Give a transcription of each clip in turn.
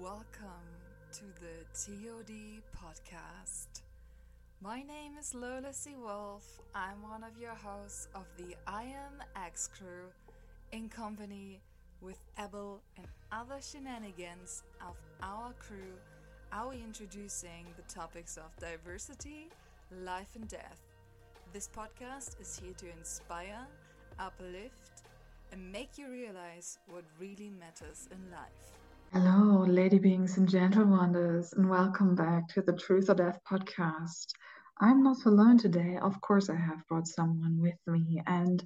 Welcome to the TOD podcast. My name is Lola C. Wolff. I'm one of your hosts of the I Am X crew in company with Abel and other shenanigans of our crew. Are we introducing the topics of diversity, life, and death? This podcast is here to inspire, uplift, and make you realize what really matters in life. Hello, lady beings and gentle wonders, and welcome back to the Truth or Death podcast. I'm not alone today. Of course, I have brought someone with me, and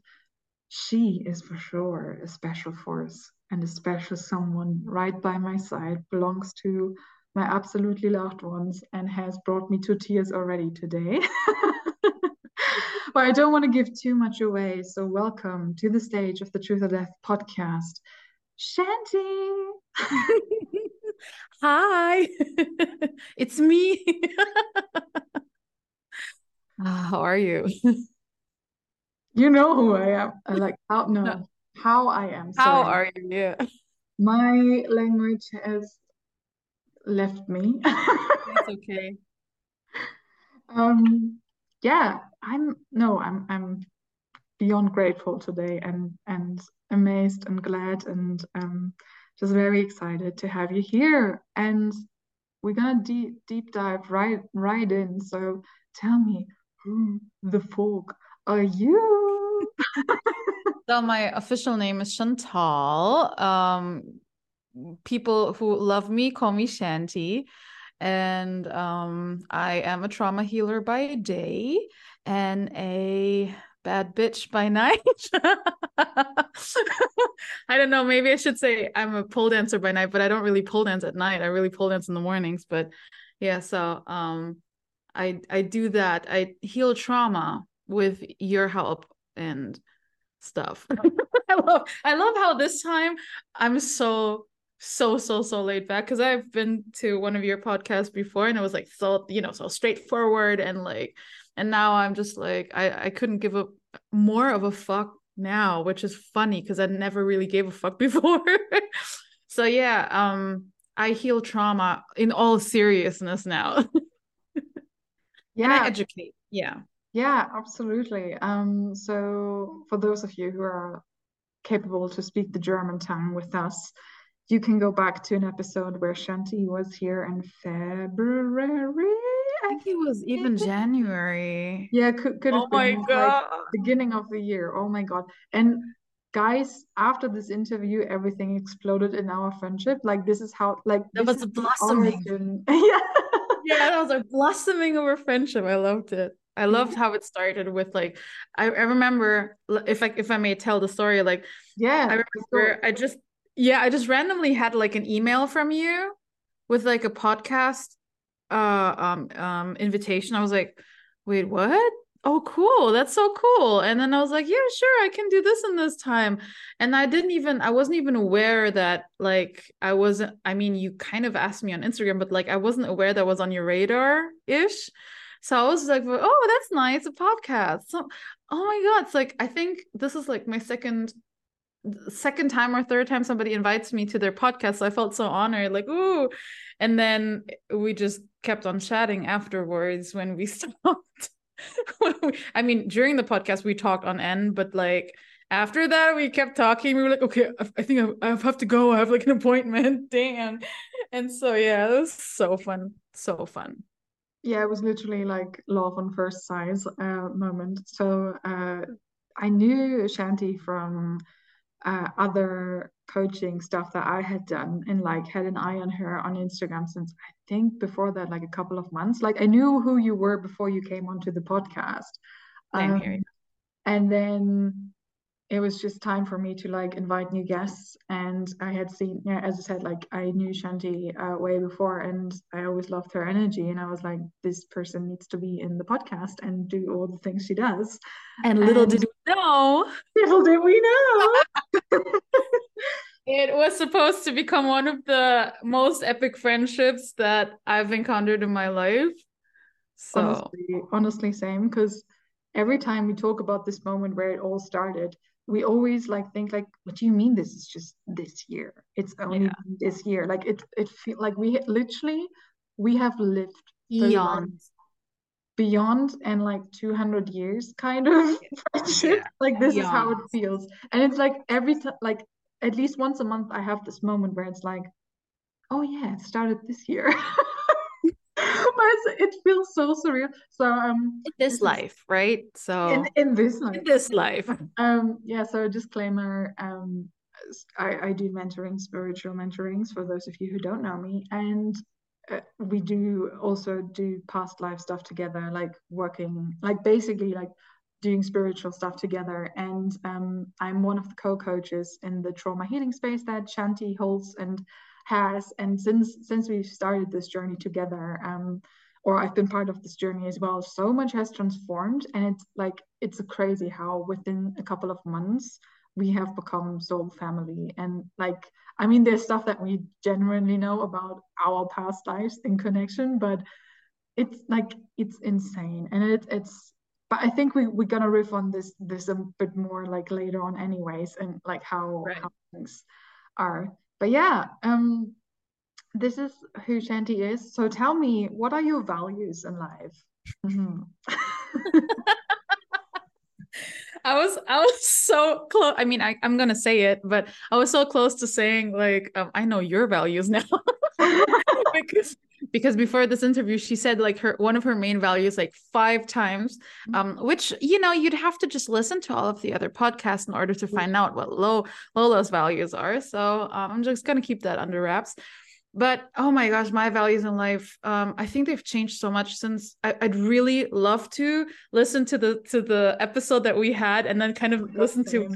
she is for sure a special force and a special someone right by my side, belongs to my absolutely loved ones, and has brought me to tears already today. but I don't want to give too much away, so welcome to the stage of the Truth or Death podcast. Shanti. Hi, it's me. Ah, how are you? You know who I am. I like how no, no. how I am. Sorry. How are you? Yeah. My language has left me. It's okay. Um yeah, I'm no, I'm I'm beyond grateful today and and amazed and glad and um just very excited to have you here. And we're gonna deep deep dive right right in. So tell me, who the folk are you? so my official name is Chantal. Um, people who love me call me Shanti, and um, I am a trauma healer by day and a bad bitch by night. I don't know. Maybe I should say I'm a pole dancer by night, but I don't really pole dance at night. I really pole dance in the mornings. But yeah, so um, I I do that. I heal trauma with your help and stuff. I love I love how this time I'm so so so so laid back because I've been to one of your podcasts before and it was like so you know so straightforward and like and now i'm just like i i couldn't give a more of a fuck now which is funny because i never really gave a fuck before. So yeah um i heal trauma in all seriousness now. Yeah and i educate yeah. Yeah absolutely. Um so for those of you who are capable to speak the german tongue with us you can go back to an episode where Shanti was here in February think it was even January. Yeah, could could have oh been my god. Like beginning of the year. Oh my god. And guys, after this interview, everything exploded in our friendship. Like this is how like that was a blossoming. yeah. yeah, that was a blossoming of our friendship. I loved it. I loved how it started with like I, I remember if I if I may tell the story, like yeah, I remember I just yeah, I just randomly had like an email from you with like a podcast uh um um invitation, I was like, wait, what? Oh, cool. That's so cool. And then I was like, yeah, sure, I can do this in this time. And I didn't even, I wasn't even aware that, like, I wasn't, I mean, you kind of asked me on Instagram, but like, I wasn't aware that was on your radar ish. So I was like, oh, that's nice, a podcast. So, oh my God. It's like, I think this is like my second second time or third time somebody invites me to their podcast. So I felt so honored, like, ooh. And then we just kept on chatting afterwards when we stopped. I mean, during the podcast, we talked on end, but like after that, we kept talking. We were like, okay, I think I have to go. I have like an appointment. Damn. And so, yeah, it was so fun. So fun. Yeah, it was literally like love on first sight uh, moment. So uh, I knew Shanti from uh, other coaching stuff that I had done and like had an eye on her on Instagram since I think before that, like a couple of months. Like I knew who you were before you came onto the podcast. Um, and then it was just time for me to like invite new guests. And i had seen yeah as i said like i knew shanti uh, way before and i always loved her energy. And i was like this person needs to be in the podcast and do all the things she does. And little and did we know. Little did we know it was supposed to become one of the most epic friendships that i've encountered in my life so honestly, honestly same because every time we talk about this moment where it all started we always like think like, what do you mean this is just this year? It's only Yeah. this year. Like it it feel like we literally we have lived Eons. Beyond and like 200 years kind of friendship. Yeah. like this is how it feels. And it's like every time like at least once a month i have this moment where it's like oh yeah it started this year. But it's, it feels so surreal. So um In this this is life, right? So in in this life. in this life. um yeah so disclaimer um I do mentoring spiritual mentorings for those of you who don't know me. And uh, we do also do past life stuff together like working like basically like doing spiritual stuff together. And um I'm one of the co-coaches in the trauma healing space that Shanti holds and has. And since since we've started this journey together um or I've been part of this journey as well so much has transformed. And it's like it's crazy how within a couple of months we have become soul family. And like I mean there's stuff that we genuinely know about our past lives in connection but it's like it's insane. And it, it's but I think we we're gonna riff on this this a bit more like later on anyways and like how Right. how things are. But yeah um this is who Shanti is. So tell me what are your values in life? Mhm. I was I was so close. I mean, I, I'm gonna say it, but I was so close to saying like um, I know your values now. because because before this interview she said like her one of her main values like five times um which you know you'd have to just listen to all of the other podcasts in order to find out what Lo, Lola's values are so um, I'm just gonna keep that under wraps but oh my gosh my values in life um I think they've changed so much since I, I'd really love to listen to the to the episode that we had and then kind of listen to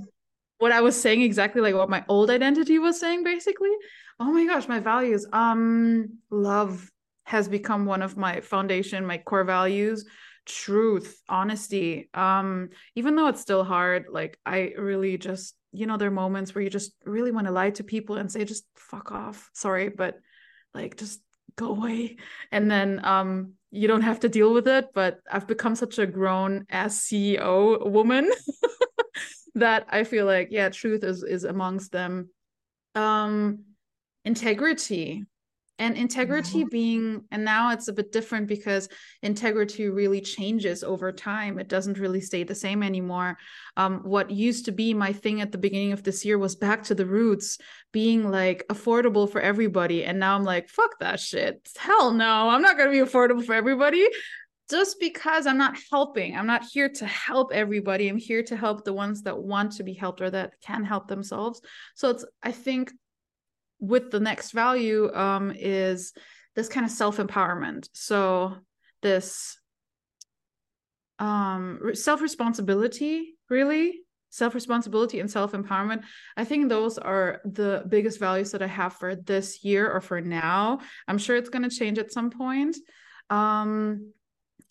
what I was saying exactly like what my old identity was saying basically. Oh my gosh, my values. Um love has become one of my foundation, my core values. Truth, honesty. Um even though it's still hard, like I really just you know there are moments where you just really want to lie to people and say just fuck off. Sorry, but like just go away. And then um you don't have to deal with it, but I've become such a grown ass CEO woman that I feel like yeah, truth is is amongst them. Um integrity and integrity Mhm. being and now it's a bit different because integrity really changes over time it doesn't really stay the same anymore um, what used to be my thing at the beginning of this year was back to the roots being like affordable for everybody and now i'm like fuck that shit hell no i'm not going to be affordable for everybody just because I'm not helping. I'm not here to help everybody. I'm here to help the ones that want to be helped or that can help themselves. So it's I think with the next value um is this kind of self-empowerment. So this um self-responsibility really self-responsibility and self-empowerment i think those are the biggest values that i have for this year or for now i'm sure it's going to change at some point um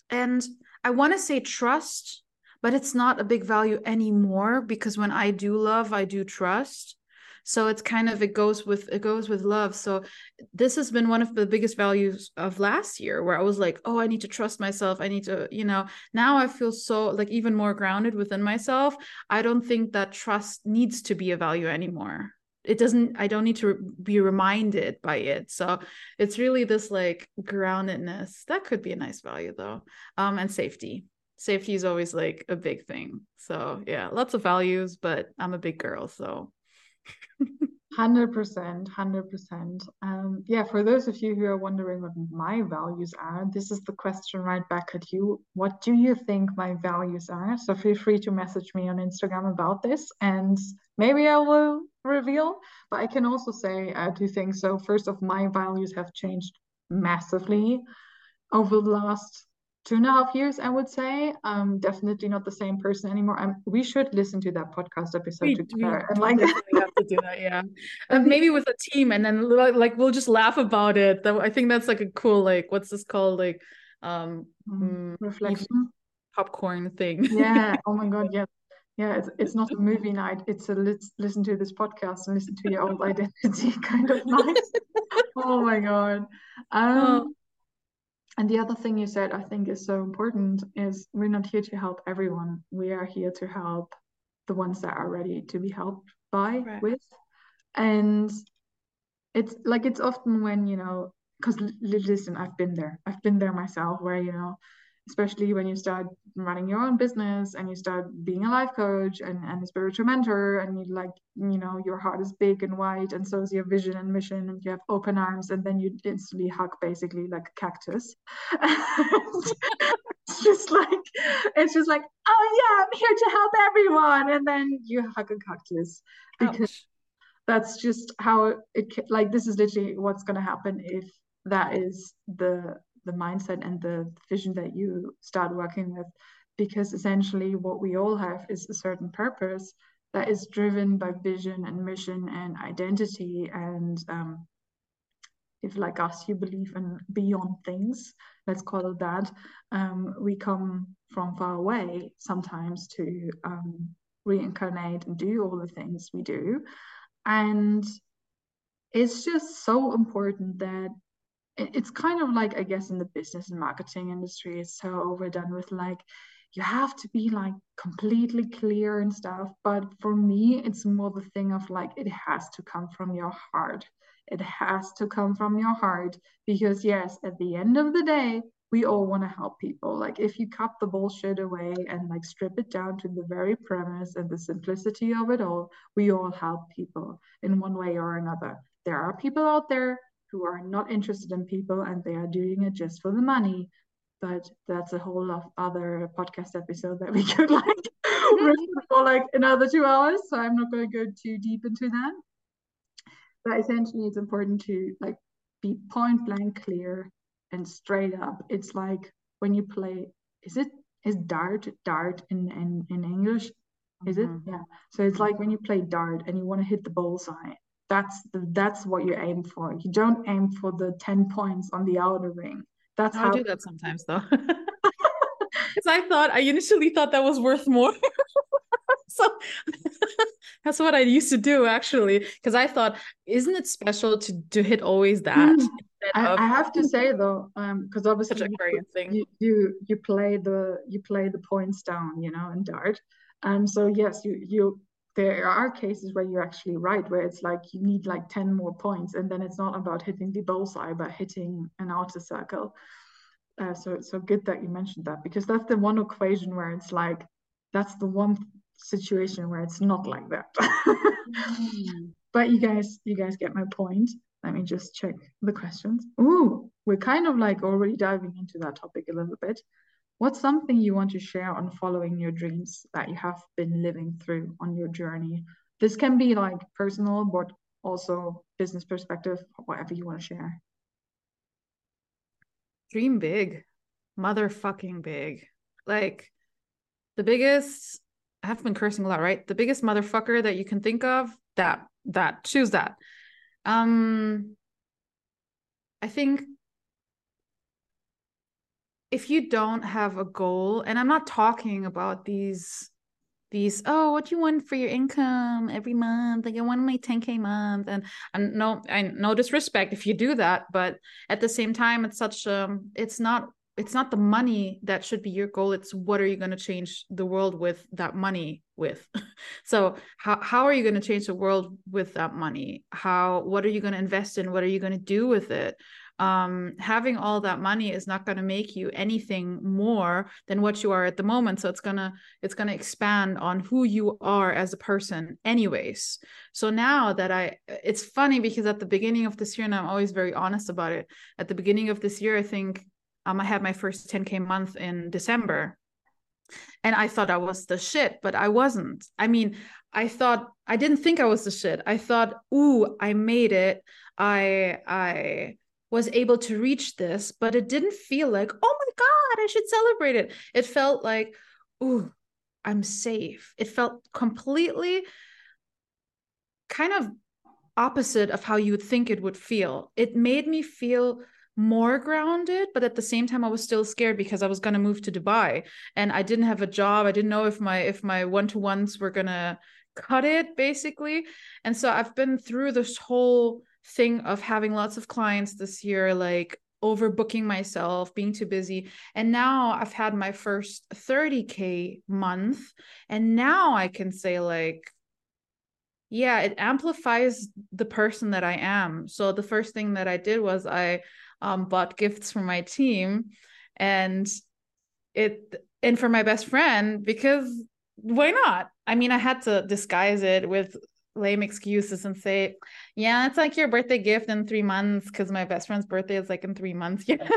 and I want to say trust, but it's not a big value anymore because when I do love, I do trust. So it's kind of it goes with it goes with love. So this has been one of the biggest values of last year where I was like, oh, I need to trust myself. I need to, you know, now I feel so like even more grounded within myself. I don't think that trust needs to be a value anymore. It doesn't, I don't need to be reminded by it. So it's really this like groundedness. That could be a nice value though. Um, and safety. Safety is always like a big thing. So yeah, lots of values, but I'm a big girl, so Hundred percent, hundred percent. Um, yeah, for those of you who are wondering what my values are, this is the question right back at you. What do you think my values are? So feel free to message me on Instagram about this, and maybe I will reveal. But I can also say uh, two things. So first of, my values have changed massively over the last two and a half years, I would say. I'm definitely not the same person anymore. I'm, we should listen to that podcast episode we, we together and like definitely have to do that, yeah. And maybe with a team, and then like, we'll just laugh about it. I think that's like a cool like what's this called like um mm, reflection. popcorn thing. Yeah. Oh my God. Yeah. Yeah. It's it's not a movie night. It's a let's listen to this podcast and listen to your old identity kind of night. Oh my God. Um, Oh. and the other thing you said, I think is so important is we're not here to help everyone. We are here to help the ones that are ready to be helped by Right. with. And it's like it's often when, you know, because listen, I've been there. I've been there myself where, you know, especially when you start running your own business and you start being a life coach and, and a spiritual mentor and you like you know your heart is big and wide and so is your vision and mission and you have open arms and then you instantly hug basically like a cactus it's just like it's just like oh yeah i'm here to help everyone and then you hug a cactus because Ouch. that's just how it like this is literally what's going to happen if that is the the mindset and the vision that you start working with because essentially what we all have is a certain purpose that is driven by vision and mission and identity and um, if like us you believe in beyond things let's call it that um, we come from far away sometimes to um, reincarnate and do all the things we do. And it's just so important that it's kind of like i guess in the business and marketing industry it's so overdone with like you have to be like completely clear and stuff. But for me it's more the thing of like it has to come from your heart it has to come from your heart because yes at the end of the day we all want to help people like if you cut the bullshit away and like strip it down to the very premise and the simplicity of it all we all help people in one way or another there are people out there who are not interested in people and they are doing it just for the money. But that's a whole of other podcast episode that we could like for like another two hours. So I'm not going to go too deep into that. But essentially, it's important to like be point blank clear and straight up. It's like when you play, is it is dart dart in in, in English? Is it? Mm-hmm. Yeah. So it's like when you play dart and you want to hit the bullseye that's the, that's what you aim for. You don't aim for the 10 points on the outer ring. That's how I do that sometimes though. Because I thought I initially thought that was worth more. so that's what I used to do actually. Because I thought, isn't it special to to hit always that? Mm. I, of... I, have to say though, because um, obviously Such a you, thing. You, you you play the you play the points down, you know, in dart. Um, so yes, you you there are cases where you're actually right, where it's like you need like 10 more points, and then it's not about hitting the bullseye, but hitting an outer circle. Uh, so so good that you mentioned that because that's the one equation where it's like that's the one situation where it's not like that. mm. But you guys, you guys get my point. Let me just check the questions. Ooh, we're kind of like already diving into that topic a little bit. What's something you want to share on following your dreams that you have been living through on your journey? This can be like personal, but also business perspective, whatever you want to share. Dream big, motherfucking big. Like the biggest, I have been cursing a lot, right? The biggest motherfucker that you can think of, that, that, choose that. Um, I think if you don't have a goal and i'm not talking about these these oh what do you want for your income every month like i want my 10k month and and no i no disrespect if you do that but at the same time it's such um it's not it's not the money that should be your goal it's what are you going to change the world with that money with? So how, how are you going to change the world with that money? How what are you going to invest in? What are you going to do with it? Um, having all that money is not going to make you anything more than what you are at the moment so it's going to it's going to expand on who you are as a person anyways. So now that i it's funny because at the beginning of this year and i'm always very honest about it at the beginning of this year i think um, i had my first 10k month in december and i thought i was the shit but i wasn't i mean i thought i didn't think i was the shit i thought ooh i made it i i was able to reach this, but it didn't feel like, oh my God, I should celebrate it. It felt like, ooh, I'm safe. It felt completely kind of opposite of how you would think it would feel. It made me feel more grounded, but at the same time I was still scared because I was going to move to Dubai and I didn't have a job. I didn't know if my if my one-to-ones were going to cut it basically. And so I've been through this whole thing of having lots of clients this year like overbooking myself, being too busy. And now I've had my first 30K month. And now I can say, like, yeah, it amplifies the person that I am. So the first thing that I did was I um, bought gifts for my team and it and for my best friend because why not? I mean, I had to disguise it with lame excuses and say, yeah, it's like your birthday gift in three months because my best friend's birthday is like in three months. Yeah.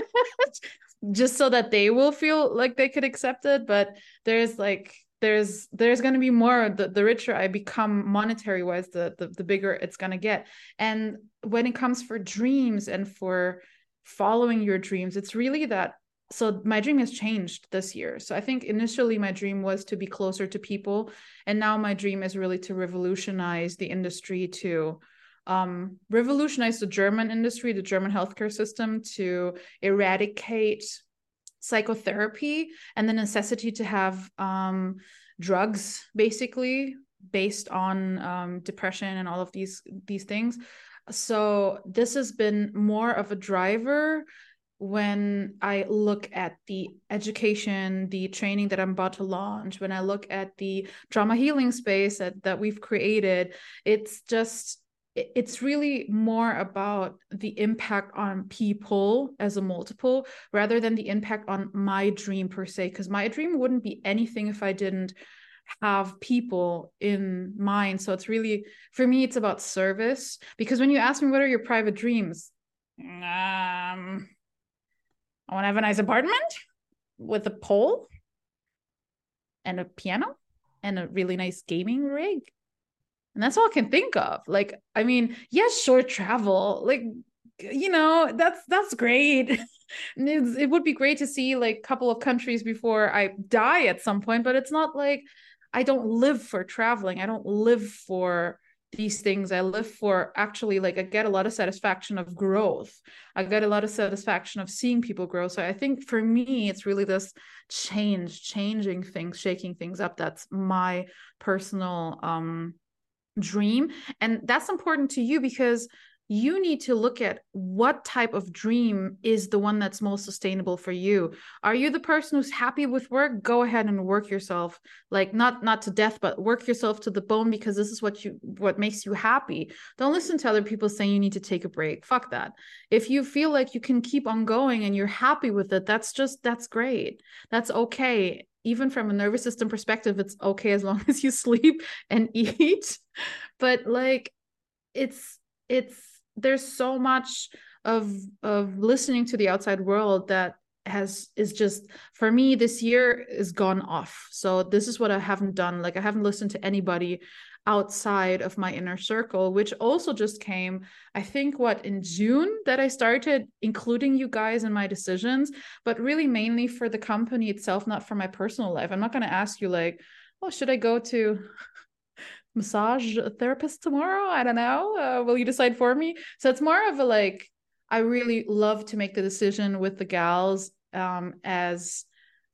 Just so that they will feel like they could accept it. But there's like, there's there's going to be more the, the richer i become monetary wise the, the the bigger it's going to get and when it comes for dreams and for following your dreams it's really that so my dream has changed this year. So i think initially my dream was to be closer to people and now my dream is really to revolutionize the industry to um, revolutionize the german industry the german healthcare system to eradicate psychotherapy and the necessity to have um, drugs basically based on um, depression and all of these these things so this has been more of a driver when I look at the education, the training that I'm about to launch, when I look at the trauma healing space that, that we've created, it's just, it's really more about the impact on people as a multiple rather than the impact on my dream per se. Because my dream wouldn't be anything if I didn't have people in mind. So it's really, for me, it's about service. Because when you ask me, what are your private dreams? Um, I want to have a nice apartment with a pole and a piano and a really nice gaming rig. And that's all I can think of. Like, I mean, yes, short travel, like, you know, that's that's great. it would be great to see like a couple of countries before I die at some point, but it's not like I don't live for traveling. I don't live for these things. I live for actually like i get a lot of satisfaction of growth. I get a lot of satisfaction of seeing people grow. So i think for me it's really this change changing things shaking things up. That's my personal um dream. And that's important to you because you need to look at what type of dream is the one that's most sustainable for you. Are you the person who's happy with work? Go ahead and work yourself. Like not not to death but work yourself to the bone because this is what you what makes you happy. Don't listen to other people saying you need to take a break. Fuck that. If you feel like you can keep on going and you're happy with it that's just that's great. That's okay. Even from a nervous system perspective it's okay as long as you sleep and eat. But like it's it's there's so much of of listening to the outside world that has is just for me this year is gone off. So this is what i haven't done. Like i haven't listened to anybody outside of my inner circle which also just came i think what in june that i started including you guys in my decisions but really mainly for the company itself not for my personal life. I'm not going to ask you like oh should i go to massage therapist tomorrow. I don't know. Uh, will you decide for me? So it's more of a like, I really love to make the decision with the gals um, as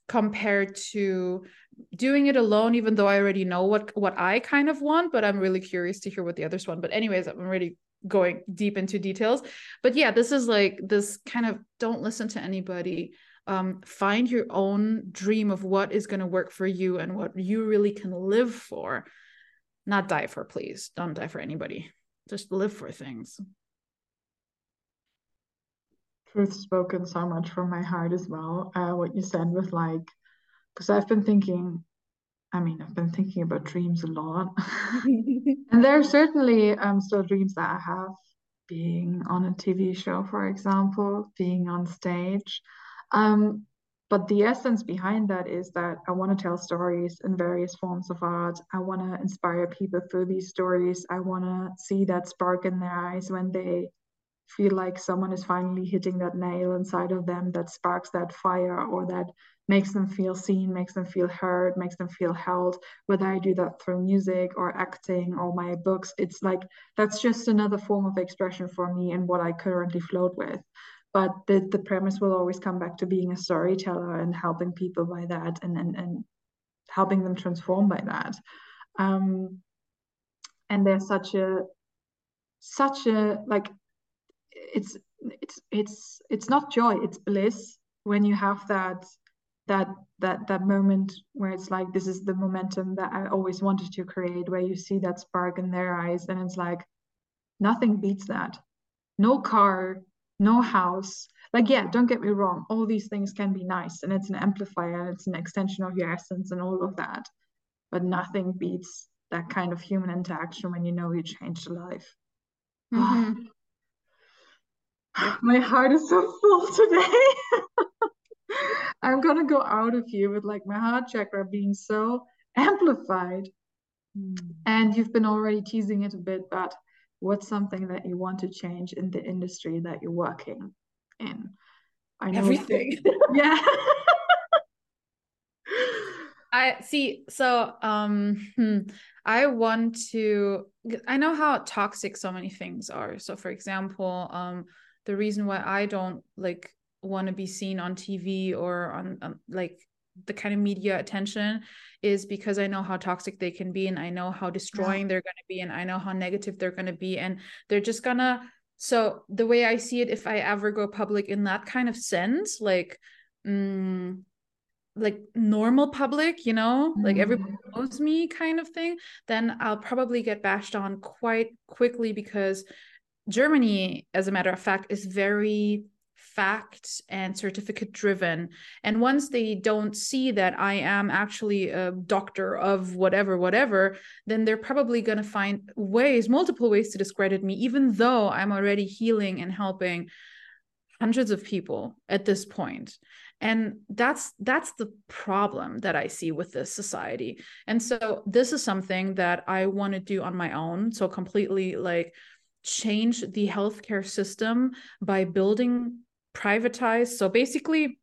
compared to doing it alone even though i already know what what i kind of want but i'm really curious to hear what the others want but anyways i'm already going deep into details but yeah this is like this kind of don't listen to anybody um, find your own dream of what is going to work for you and what you really can live for not die for, please. Don't die for anybody. Just live for things. Truth spoken so much from my heart as well. Uh, what you said was like, because I've been thinking, I mean, I've been thinking about dreams a lot. and there are certainly um, still dreams that I have being on a TV show, for example, being on stage. Um, but the essence behind that is that I want to tell stories in various forms of art. I want to inspire people through these stories. I want to see that spark in their eyes when they feel like someone is finally hitting that nail inside of them that sparks that fire or that makes them feel seen, makes them feel heard, makes them feel held. Whether I do that through music or acting or my books, it's like that's just another form of expression for me and what I currently float with but the, the premise will always come back to being a storyteller and helping people by that and and, and helping them transform by that. Um, and there's such a such a like it's it's it's it's not joy it's bliss when you have that that that that moment where it's like this is the momentum that I always wanted to create where you see that spark in their eyes and it's like nothing beats that. No car no house. Like yeah don't get me wrong all these things can be nice and it's an amplifier and it's an extension of your essence and all of that. But nothing beats that kind of human interaction when you know you changed a life. Mm-hmm. my heart is so full today. I'm gonna go out of here with like my heart chakra being so amplified. Mm. and you've been already teasing it a bit but what's something that you want to change in the industry that you're working in? I know everything. Yeah. I see so um hmm, i want to i know how toxic so many things are. So for example um the reason why i don't like want to be seen on tv or on, on like the kind of media attention is because I know how toxic they can be and I know how destroying yeah. they're going to be and I know how negative they're going to be and they're just going to so the way I see it if I ever go public in that kind of sense like mm, like normal public you know mm. like everybody mm. knows me kind of thing then I'll probably get bashed on quite quickly because Germany as a matter of fact is very fact and certificate driven. And once they don't see that i am actually a doctor of whatever whatever then they're probably going to find ways multiple ways to discredit me even though i'm already healing and helping hundreds of people at this point. And that's that's the problem that i see with this society. And so this is something that i want to do on my own. So completely like change the healthcare system by building privatized. So basically,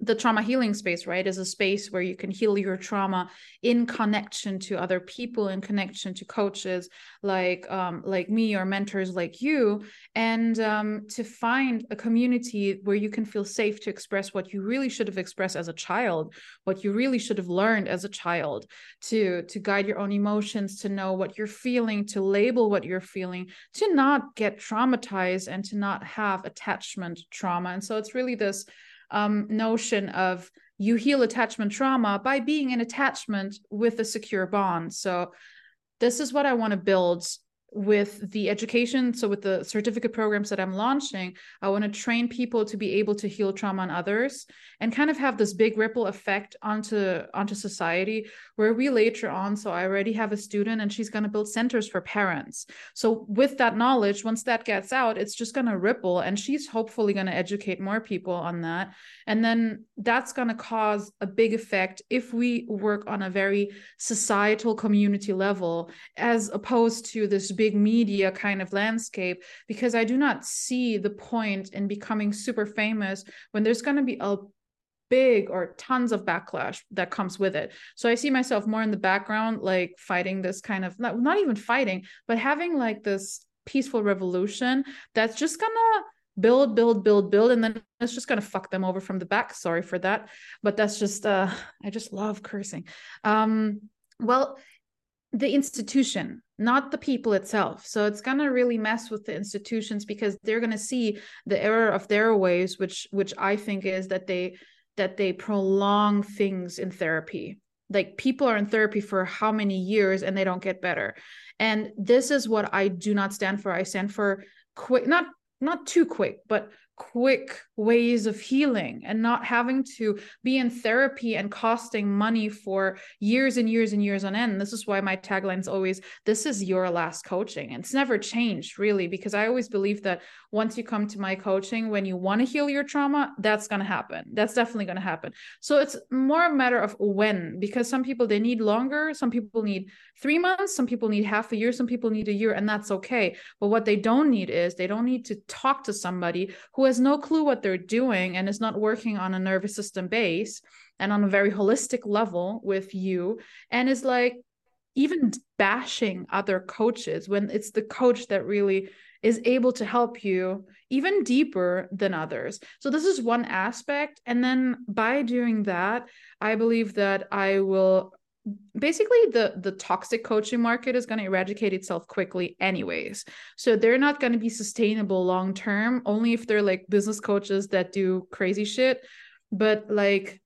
the trauma healing space, right, is a space where you can heal your trauma in connection to other people, in connection to coaches like um, like me or mentors like you, and um, to find a community where you can feel safe to express what you really should have expressed as a child, what you really should have learned as a child, to to guide your own emotions, to know what you're feeling, to label what you're feeling, to not get traumatized, and to not have attachment trauma. And so it's really this um, notion of you heal attachment trauma by being in attachment with a secure bond. So, this is what I want to build with the education so with the certificate programs that i'm launching i want to train people to be able to heal trauma on others and kind of have this big ripple effect onto onto society where we later on so i already have a student and she's going to build centers for parents. So with that knowledge once that gets out it's just going to ripple and she's hopefully going to educate more people on that. And then that's going to cause a big effect if we work on a very societal community level as opposed to this big big media kind of landscape because I do not see the point in becoming super famous when there's going to be a big or tons of backlash that comes with it. So I see myself more in the background, like fighting this kind of not, not even fighting, but having like this peaceful revolution that's just gonna build, build, build, build, and then it's just gonna fuck them over from the back. Sorry for that. But that's just uh I just love cursing. Um well the institution not the people itself. So it's going to really mess with the institutions because they're going to see the error of their ways which which i think is that they that they prolong things in therapy. Like people are in therapy for how many years and they don't get better. And this is what i do not stand for. I stand for quick not not too quick but quick ways of healing and not having to be in therapy and costing money for years and years and years on end. This is why my tagline is always this is your last coaching. And it's never changed really because I always believe that once you come to my coaching when you want to heal your trauma, that's going to happen. That's definitely going to happen. So it's more a matter of when because some people they need longer, some people need 3 months, some people need half a year, some people need a year and that's okay. But what they don't need is they don't need to talk to somebody who has no clue what they're doing and is not working on a nervous system base and on a very holistic level with you and is like even bashing other coaches when it's the coach that really is able to help you even deeper than others. So, this is one aspect. And then by doing that, I believe that I will basically the the toxic coaching market is going to eradicate itself quickly anyways. So they're not going to be sustainable long term only if they're like business coaches that do crazy shit. But like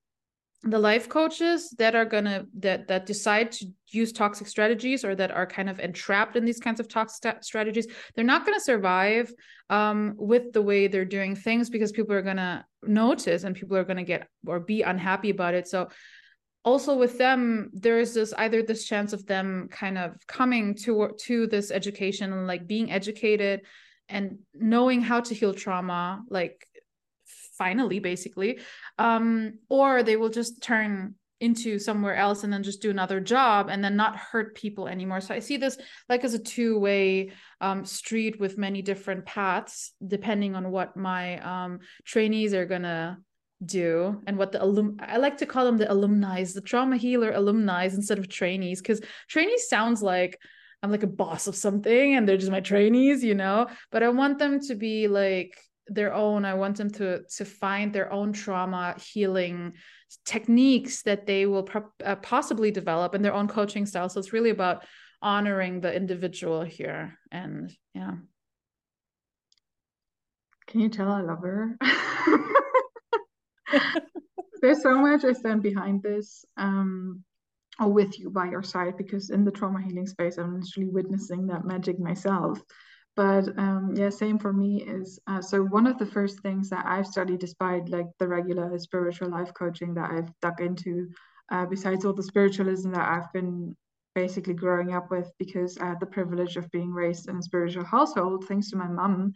the life coaches that are gonna that that decide to use toxic strategies or that are kind of entrapped in these kinds of toxic strategies they're not going to survive um, with the way they're doing things because people are going to notice and people are going to get or be unhappy about it. So also with them there is this either this chance of them kind of coming to to this education and like being educated and knowing how to heal trauma like finally basically um or they will just turn into somewhere else and then just do another job and then not hurt people anymore. So i see this like as a two-way um, street with many different paths depending on what my um, trainees are gonna do and what the alum I like to call them the alumni, the trauma healer alumni instead of trainees because trainees sounds like I'm like a boss of something and they're just my trainees, you know. But I want them to be like their own. I want them to to find their own trauma healing techniques that they will pro- uh, possibly develop in their own coaching style. So it's really about honoring the individual here and yeah. Can you tell I love her? There's so much I stand behind this, um, or with you by your side, because in the trauma healing space, I'm literally witnessing that magic myself. But um, yeah, same for me is uh, so one of the first things that I've studied, despite like the regular spiritual life coaching that I've dug into, uh, besides all the spiritualism that I've been basically growing up with, because I had the privilege of being raised in a spiritual household, thanks to my mum,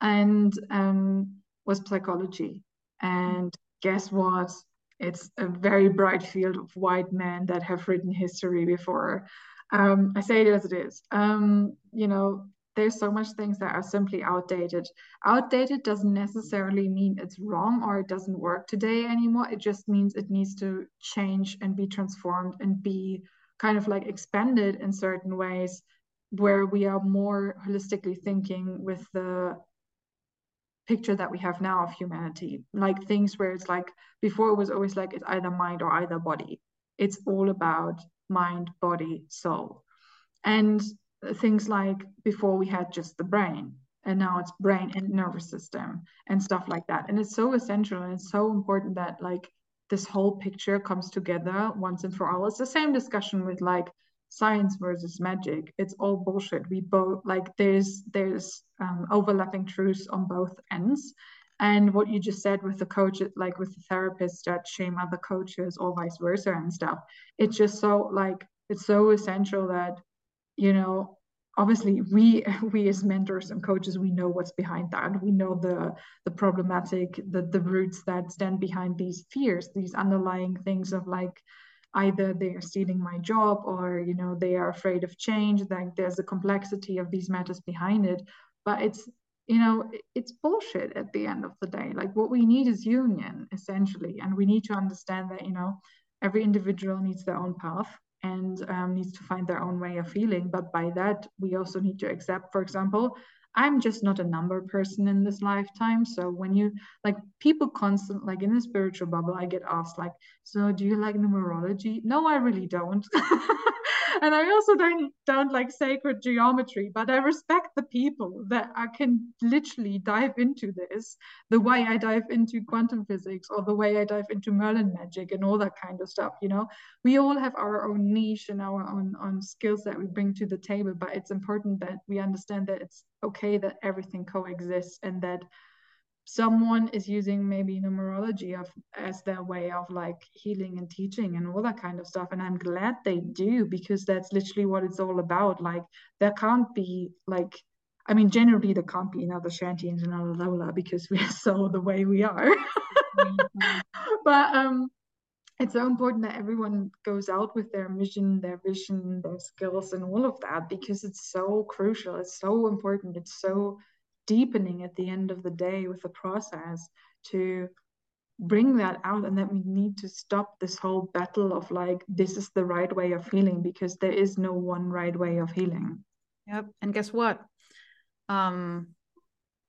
and um, was psychology. And guess what? It's a very bright field of white men that have written history before. Um, I say it as it is. Um, you know, there's so much things that are simply outdated. Outdated doesn't necessarily mean it's wrong or it doesn't work today anymore. It just means it needs to change and be transformed and be kind of like expanded in certain ways where we are more holistically thinking with the picture that we have now of humanity like things where it's like before it was always like it's either mind or either body. It's all about mind body soul. And things like before we had just the brain and now it's brain and nervous system and stuff like that. And it's so essential and it's so important that like this whole picture comes together once and for all. It's the same discussion with like science versus magic it's all bullshit. We both like there's there's um, overlapping truths on both ends. And what you just said with the coach like with the therapists that shame other coaches or vice versa and stuff it's just so like it's so essential that you know obviously we we as mentors and coaches we know what's behind that. We know the the problematic the the roots that stand behind these fears these underlying things of like either they are stealing my job or you know they are afraid of change like there's a complexity of these matters behind it. But it's you know it's bullshit at the end of the day. Like what we need is union essentially. And we need to understand that you know every individual needs their own path and um, needs to find their own way of feeling. But by that we also need to accept for example I'm just not a number person in this lifetime. So when you like people constant like in the spiritual bubble, I get asked like, so do you like numerology? No, I really don't. and I also don't don't like sacred geometry, but I respect the people that I can literally dive into this the way I dive into quantum physics or the way I dive into Merlin magic and all that kind of stuff. You know, we all have our own niche and our own own skills that we bring to the table, but it's important that we understand that it's okay that everything coexists and that someone is using maybe numerology of as their way of like healing and teaching and all that kind of stuff and i'm glad they do because that's literally what it's all about. Like there can't be like i mean generally there can't be another shanti and another lola because we're so the way we are. But um it's so important that everyone goes out with their mission their vision their skills and all of that because it's so crucial. It's so important. It's so deepening at the end of the day with the process to bring that out and that we need to stop this whole battle of like this is the right way of healing because there is no one right way of healing yep and guess what um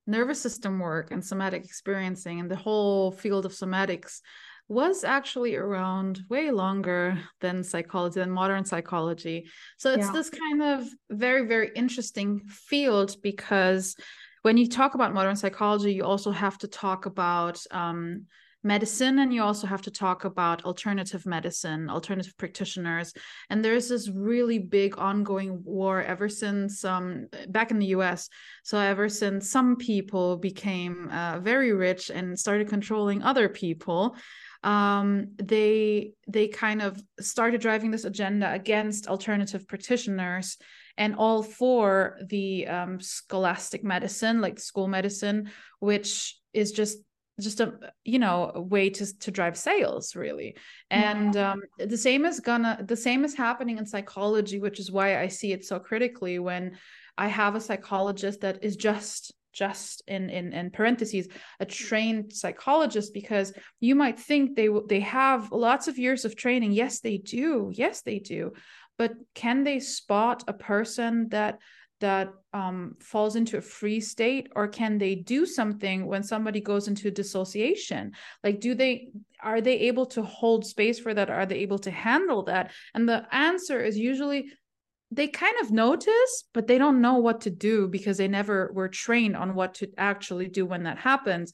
nervous system work and somatic experiencing and the whole field of somatics was actually around way longer than psychology, than modern psychology. So it's yeah. this kind of very, very interesting field because when you talk about modern psychology, you also have to talk about um, medicine and you also have to talk about alternative medicine alternative practitioners. And there's this really big ongoing war ever since um, back in the us so ever since some people became uh, very rich and started controlling other people um, they they kind of started driving this agenda against alternative practitioners and all for the um, scholastic medicine like school medicine which is just just a you know a way to to drive sales really and yeah. um, the same is gonna the same is happening in psychology which is why i see it so critically when i have a psychologist that is just just in in in parentheses a trained psychologist because you might think they they have lots of years of training. Yes they do. Yes they do. But can they spot a person that that um, falls into a freeze state or can they do something when somebody goes into dissociation? Like do they are they able to hold space for that? Are they able to handle that? And the answer is usually they kind of notice but they don't know what to do because they never were trained on what to actually do when that happens.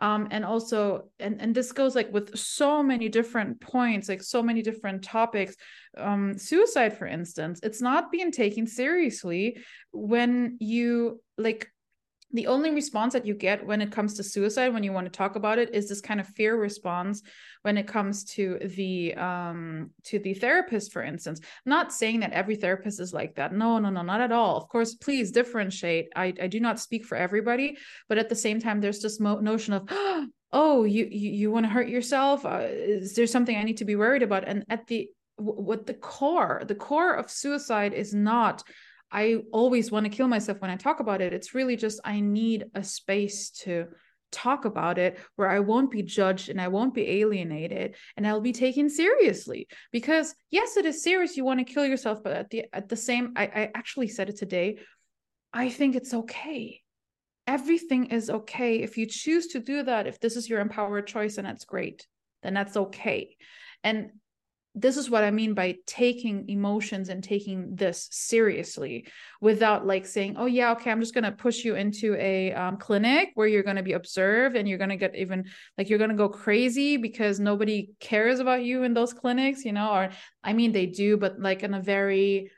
Um, and also and and this goes like with so many different points like so many different topics. Um, suicide for instance it's not being taken seriously when you like the only response that you get when it comes to suicide when you want to talk about it is this kind of fear response when it comes to the um to the therapist for instance. Not saying that every therapist is like that. No no no not at all. Of course please differentiate. I i do not speak for everybody but at the same time there's this mo- notion of oh you you, you want to hurt yourself? Uh, is there something i need to be worried about? And at the what the core the core of suicide is not I always want to kill myself when I talk about it. It's really just I need a space to talk about it where I won't be judged and I won't be alienated and I'll be taken seriously. Because yes, it is serious. You want to kill yourself, but at the at the same, I, I actually said it today. I think it's okay. Everything is okay. If you choose to do that, if this is your empowered choice and that's great, then that's okay. And this is what I mean by taking emotions and taking this seriously without like saying, oh, yeah, okay, I'm just going to push you into a um, clinic where you're going to be observed and you're going to get even like you're going to go crazy because nobody cares about you in those clinics, you know, or I mean, they do, but like in a very,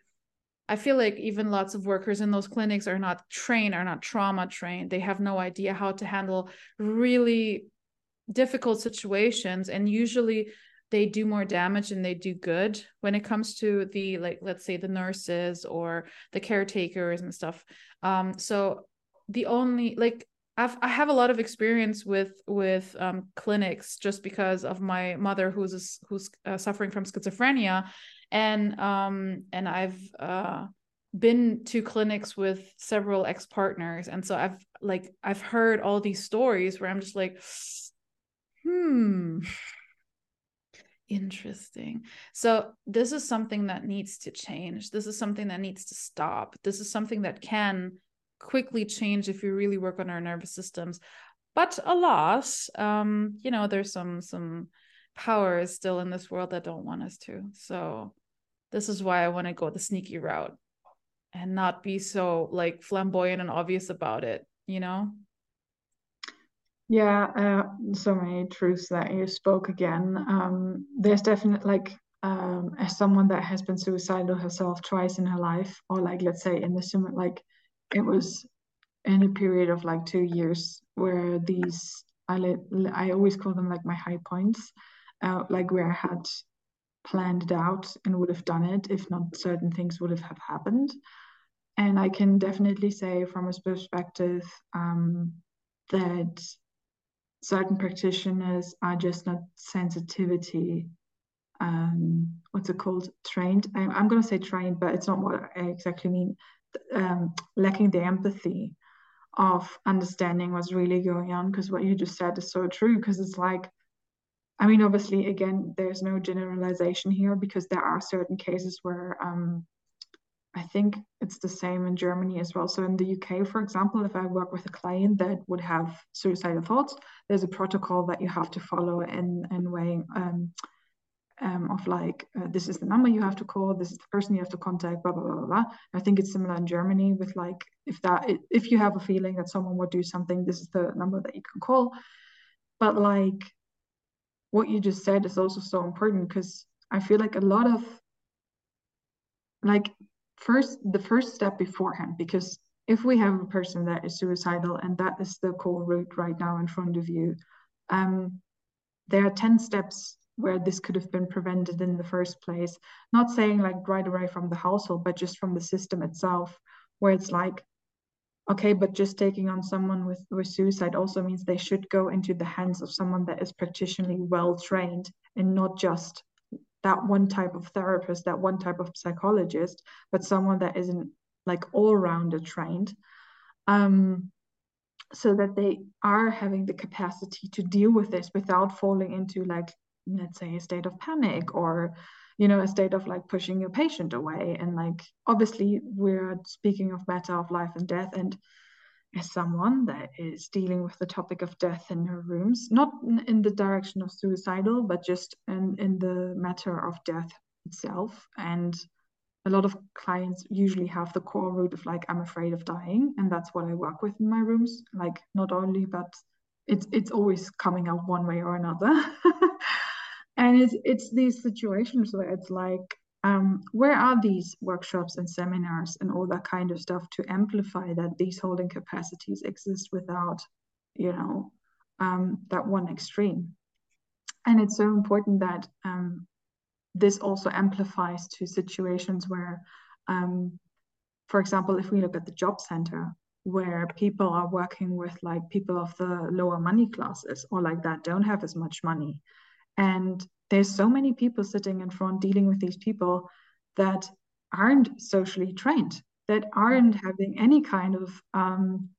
I feel like even lots of workers in those clinics are not trained, are not trauma trained. They have no idea how to handle really difficult situations. And usually, they do more damage than they do good when it comes to the like let's say the nurses or the caretakers and stuff. Um so the only like I've, I have a lot of experience with with um, clinics just because of my mother who's who's uh, suffering from schizophrenia, and um and I've uh, been to clinics with several ex partners, and so I've like I've heard all these stories where I'm just like, hmm, Interesting. So, this is something that needs to change. This is something that needs to stop. This is something that can quickly change if you really work on our nervous systems. But alas, um, you know, there's some some powers still in this world that don't want us to. So, this is why I want to go the sneaky route and not be so like flamboyant and obvious about it, you know? Yeah, uh, so many truths that you spoke again. Um, there's definitely like um, as someone that has been suicidal herself twice in her life, or like let's say in the summer, like it was in a period of like two years where these I I always call them like my high points, uh, like where I had planned it out and would have done it if not certain things would have, have happened. And I can definitely say from a perspective um, that certain practitioners are just not sensitivity um, what's it called? Trained? I'm, I'm going to say trained but it's not what I exactly mean. Um, lacking the empathy of understanding what's really going on because what you just said is so true because it's like I mean obviously again there's no generalization here because there are certain cases where um, I think it's the same in Germany as well. So in the UK, for example, if I work with a client that would have suicidal thoughts, there's a protocol that you have to follow in in weighing um, um, of like uh, this is the number you have to call, this is the person you have to contact, blah blah blah blah. blah. I think it's similar in Germany with like if that if you have a feeling that someone would do something, this is the number that you can call. But like what you just said is also so important because I feel like a lot of like first the first step beforehand because if we have a person that is suicidal and that is the core root right now in front of you um, there are 10 steps where this could have been prevented in the first place. Not saying like right away from the household but just from the system itself where it's like okay but just taking on someone with, with suicide also means they should go into the hands of someone that is practically well trained and not just that one type of therapist, that one type of psychologist, but someone that isn't like all rounder trained. Um, so that they are having the capacity to deal with this without falling into like let's say a state of panic or you know a state of like pushing your patient away and like obviously we're speaking of matter of life and death and as someone that is dealing with the topic of death in her rooms, not in the direction of suicidal, but just in, in the matter of death itself. And a lot of clients usually have the core root of like, I'm afraid of dying. And that's what I work with in my rooms. Like not only, but it's it's always coming out one way or another. and it's it's these situations where it's like um, where are these workshops and seminars and all that kind of stuff to amplify that these holding capacities exist without you know um, that one extreme and it's so important that um, this also amplifies to situations where um, for example if we look at the job center where people are working with like people of the lower money classes or like that don't have as much money and there's so many people sitting in front dealing with these people that aren't socially trained, that aren't having any kind of um,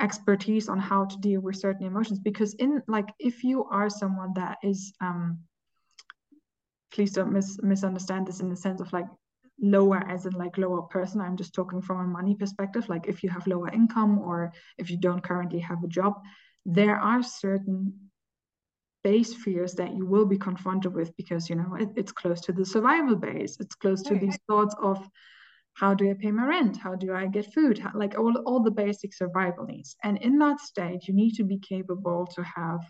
expertise on how to deal with certain emotions. Because in like, if you are someone that is, um, please don't mis- misunderstand this in the sense of like lower as in like lower person. I'm just talking from a money perspective. Like if you have lower income or if you don't currently have a job there are certain base fears that you will be confronted with because you know it, it's close to the survival base. It's close to these thoughts of how do i pay my rent? How do i get food? How, like all, all the basic survival needs. And in that state you need to be capable to have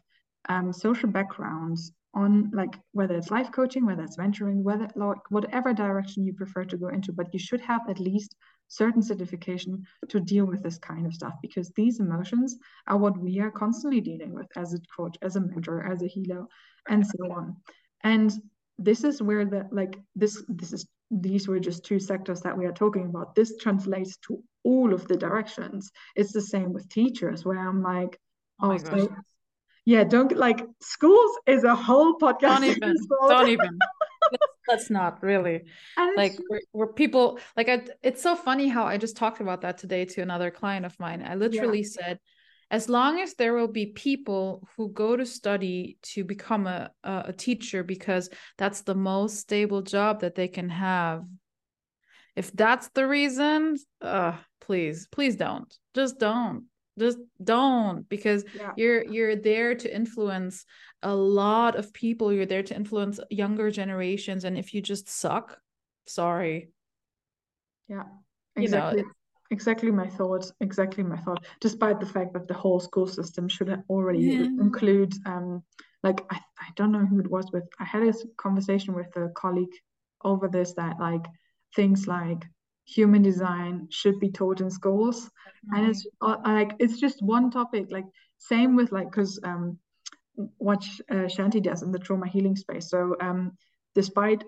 um, social backgrounds on like whether it's life coaching whether it's mentoring whether like whatever direction you prefer to go into but you should have at least certain certification to deal with this kind of stuff because these emotions are what we are constantly dealing with as a coach, as a mentor, as a healer, and so on. And this is where the like this this is these were just two sectors that we are talking about. This translates to all of the directions. It's the same with teachers, where I'm like, oh, oh so, yeah, don't like schools is a whole podcast. Don't even, don't even. let's not really like where, where, people like I, it's so funny how i just talked about that today to another client of mine i literally yeah. said as long as there will be people who go to study to become a, a, a teacher because that's the most stable job that they can have if that's the reason uh please please don't just don't just don't because yeah. you're you're there to influence a lot of people. You're there to influence younger generations. And if you just suck sorry. Yeah. Exactly you know, exactly. My thoughts. Exactly my thought. Despite the fact that the whole school system should already yeah. include um like I, I don't know who it was with. I had a conversation with a colleague over this that like things like human design should be taught in schools. Mm-hmm. and it's uh, like it's just one topic like same with like because um what uh, shanti does in the trauma healing space. So um despite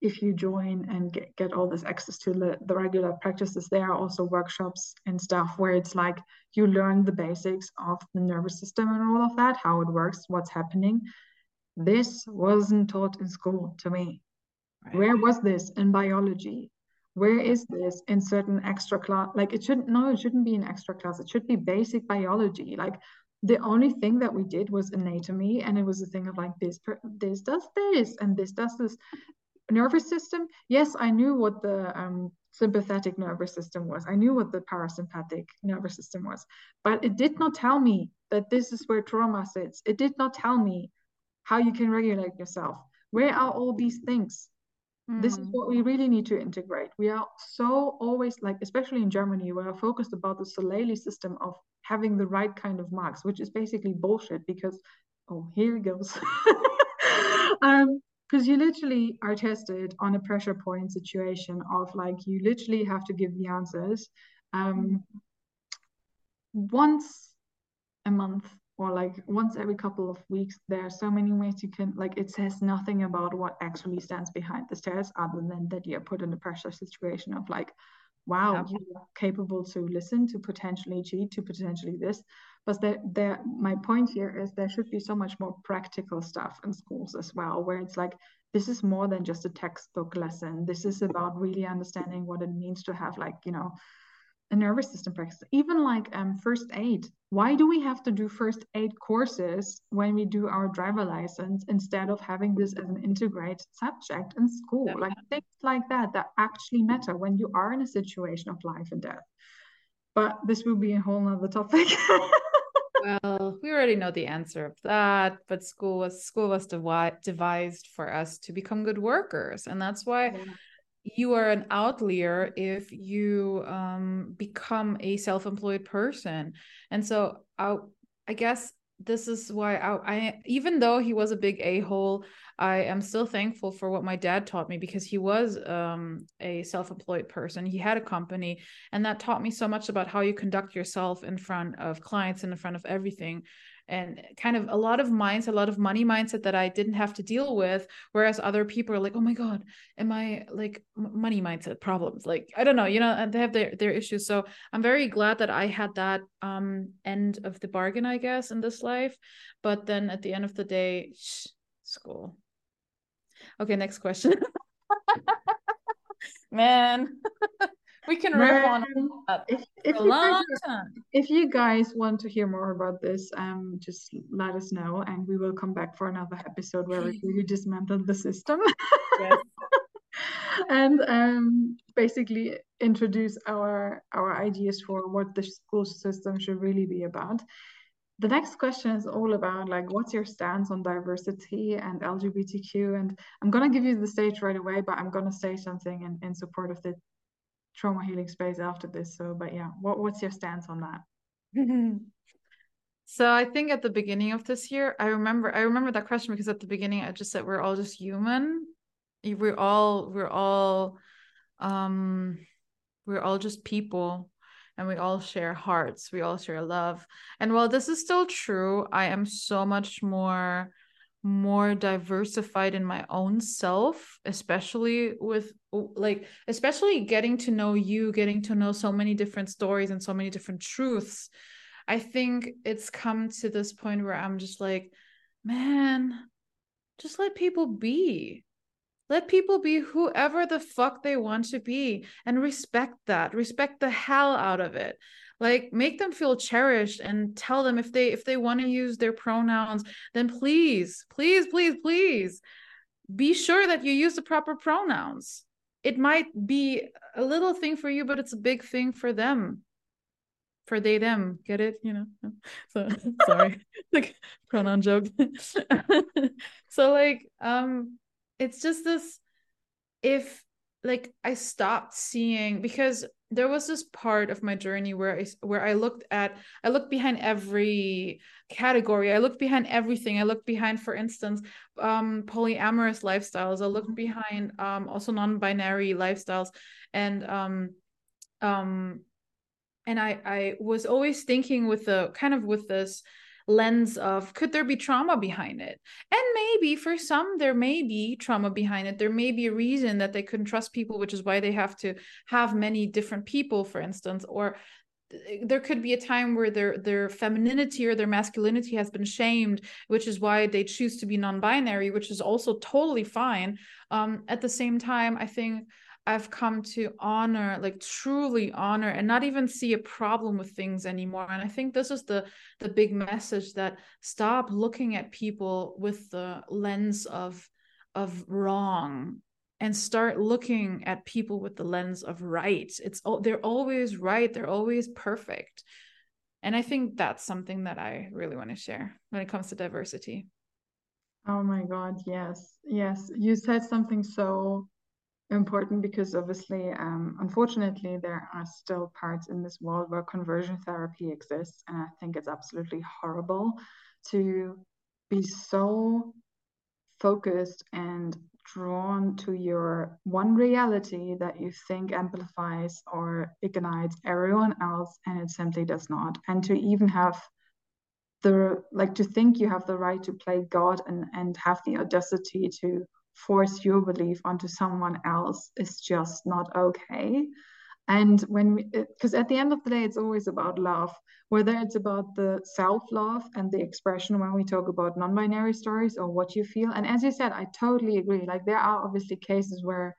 if you join and get, get all this access to the, the regular practices there are also workshops and stuff where it's like you learn the basics of the nervous system and all of that how it works what's happening. This wasn't taught in school to me. Right. where was this? In biology where is this in certain extra class like it shouldn't no it shouldn't be an extra class it should be basic biology like the only thing that we did was anatomy and it was a thing of like this this does this and this does this nervous system yes i knew what the um sympathetic nervous system was. I knew what the parasympathetic nervous system was, but it did not tell me that this is where trauma sits. It did not tell me how you can regulate yourself. Where are all these things? Mm. This is hmm. what we really need to integrate. We are so always like, especially in Germany, we are focused about the Soleil system of having the right kind of marks, which is basically bullshit because, oh, here it goes. um, because you literally are tested on a pressure point situation of like you literally have to give the answers um, once a month or like once every couple of weeks there are so many ways you can like it says nothing about what actually stands behind the stairs other than that you're put in a pressure situation of like wow yeah. you're capable to listen to potentially cheat to potentially this but there, there my point here is there should be so much more practical stuff in schools as well where it's like this is more than just a textbook lesson this is about really understanding what it means to have like you know a nervous system practice. Even like um, first aid. Why do we have to do first aid courses when we do our driver license instead of having this as an integrated subject in school? Yeah. like things like that that actually matter when you are in a situation of life and death. But this will be a whole nother topic. Well, we already know the answer of that, but school was school was devi- devised for us to become good workers, and that's why yeah. You are an outlier if you um, become a self-employed person. And so, I, I guess this is why I, I even though he was a big a-hole I am still thankful for what my dad taught me because he was um, a self employed person. He had a company, and that taught me so much about how you conduct yourself in front of clients and in front of everything. And kind of a lot of mindset, a lot of money mindset that I didn't have to deal with. Whereas other people are like, oh my God, am I like money mindset problems? Like, I don't know, you know, and they have their, their issues. So I'm very glad that I had that um, end of the bargain, I guess, in this life. But then at the end of the day, shh, school Okay, next question. Man, we can riff on if, if a long guys, time. If you guys want to hear more about this, um, just let us know, and we will come back for another episode where we really dismantle the system. Yes. and um, basically introduce our our ideas for what the school system should really be about the next question is all about like what's your stance on diversity and lgbtq and i'm going to give you the stage right away but i'm going to say something in, in support of the trauma healing space after this. So but yeah what, what's your stance on that? So i think at the beginning of this year i remember i remember that question because at the beginning i just said we're all just human. We're all we're all um we're all just people and we all share hearts, we all share love. And while this is still true, I am so much more more diversified in my own self especially with like especially getting to know you getting to know so many different stories and so many different truths i think it's come to this point where i'm just like man just let people be let people be whoever the fuck they want to be and respect that. Respect the hell out of it. Like make them feel cherished and tell them if they if they want to use their pronouns, then please, please, please, please be sure that you use the proper pronouns. It might be a little thing for you, but it's a big thing for them. For they them. Get it? You know? So sorry. Like pronoun joke. So like um it's just this if like I stopped seeing because there was this part of my journey where I where I looked at I looked behind every category. I looked behind everything. I looked behind for instance um polyamorous lifestyles. I looked behind um also non-binary lifestyles. And um um and I I was always thinking with the kind of with this lens of could there be trauma behind it? And maybe for some there may be trauma behind it. There may be a reason that they couldn't trust people which is why they have to have many different people for instance or there could be a time where their their femininity or their masculinity has been shamed which is why they choose to be non-binary which is also totally fine. Um, at the same time i think I've come to honor, like truly honor, and not even see a problem with things anymore. And I think this is the the big message that stop looking at people with the lens of of wrong and start looking at people with the lens of right. It's they're always right they're always perfect. And i think that's something that i really want to share when it comes to diversity. Oh my god yes yes. You said something so important because obviously um, unfortunately there are still parts in this world where conversion therapy exists and i think it's absolutely horrible to be so focused and drawn to your one reality that you think amplifies or ignites everyone else and it simply does not. And to even have the like to think you have the right to play god and and have the audacity to force your belief onto someone else is just not okay and when we because at the end of the day it's always about love whether it's about the self love and the expression when we talk about non binary stories or what you feel. And as you said, I totally agree. Like, there are obviously cases where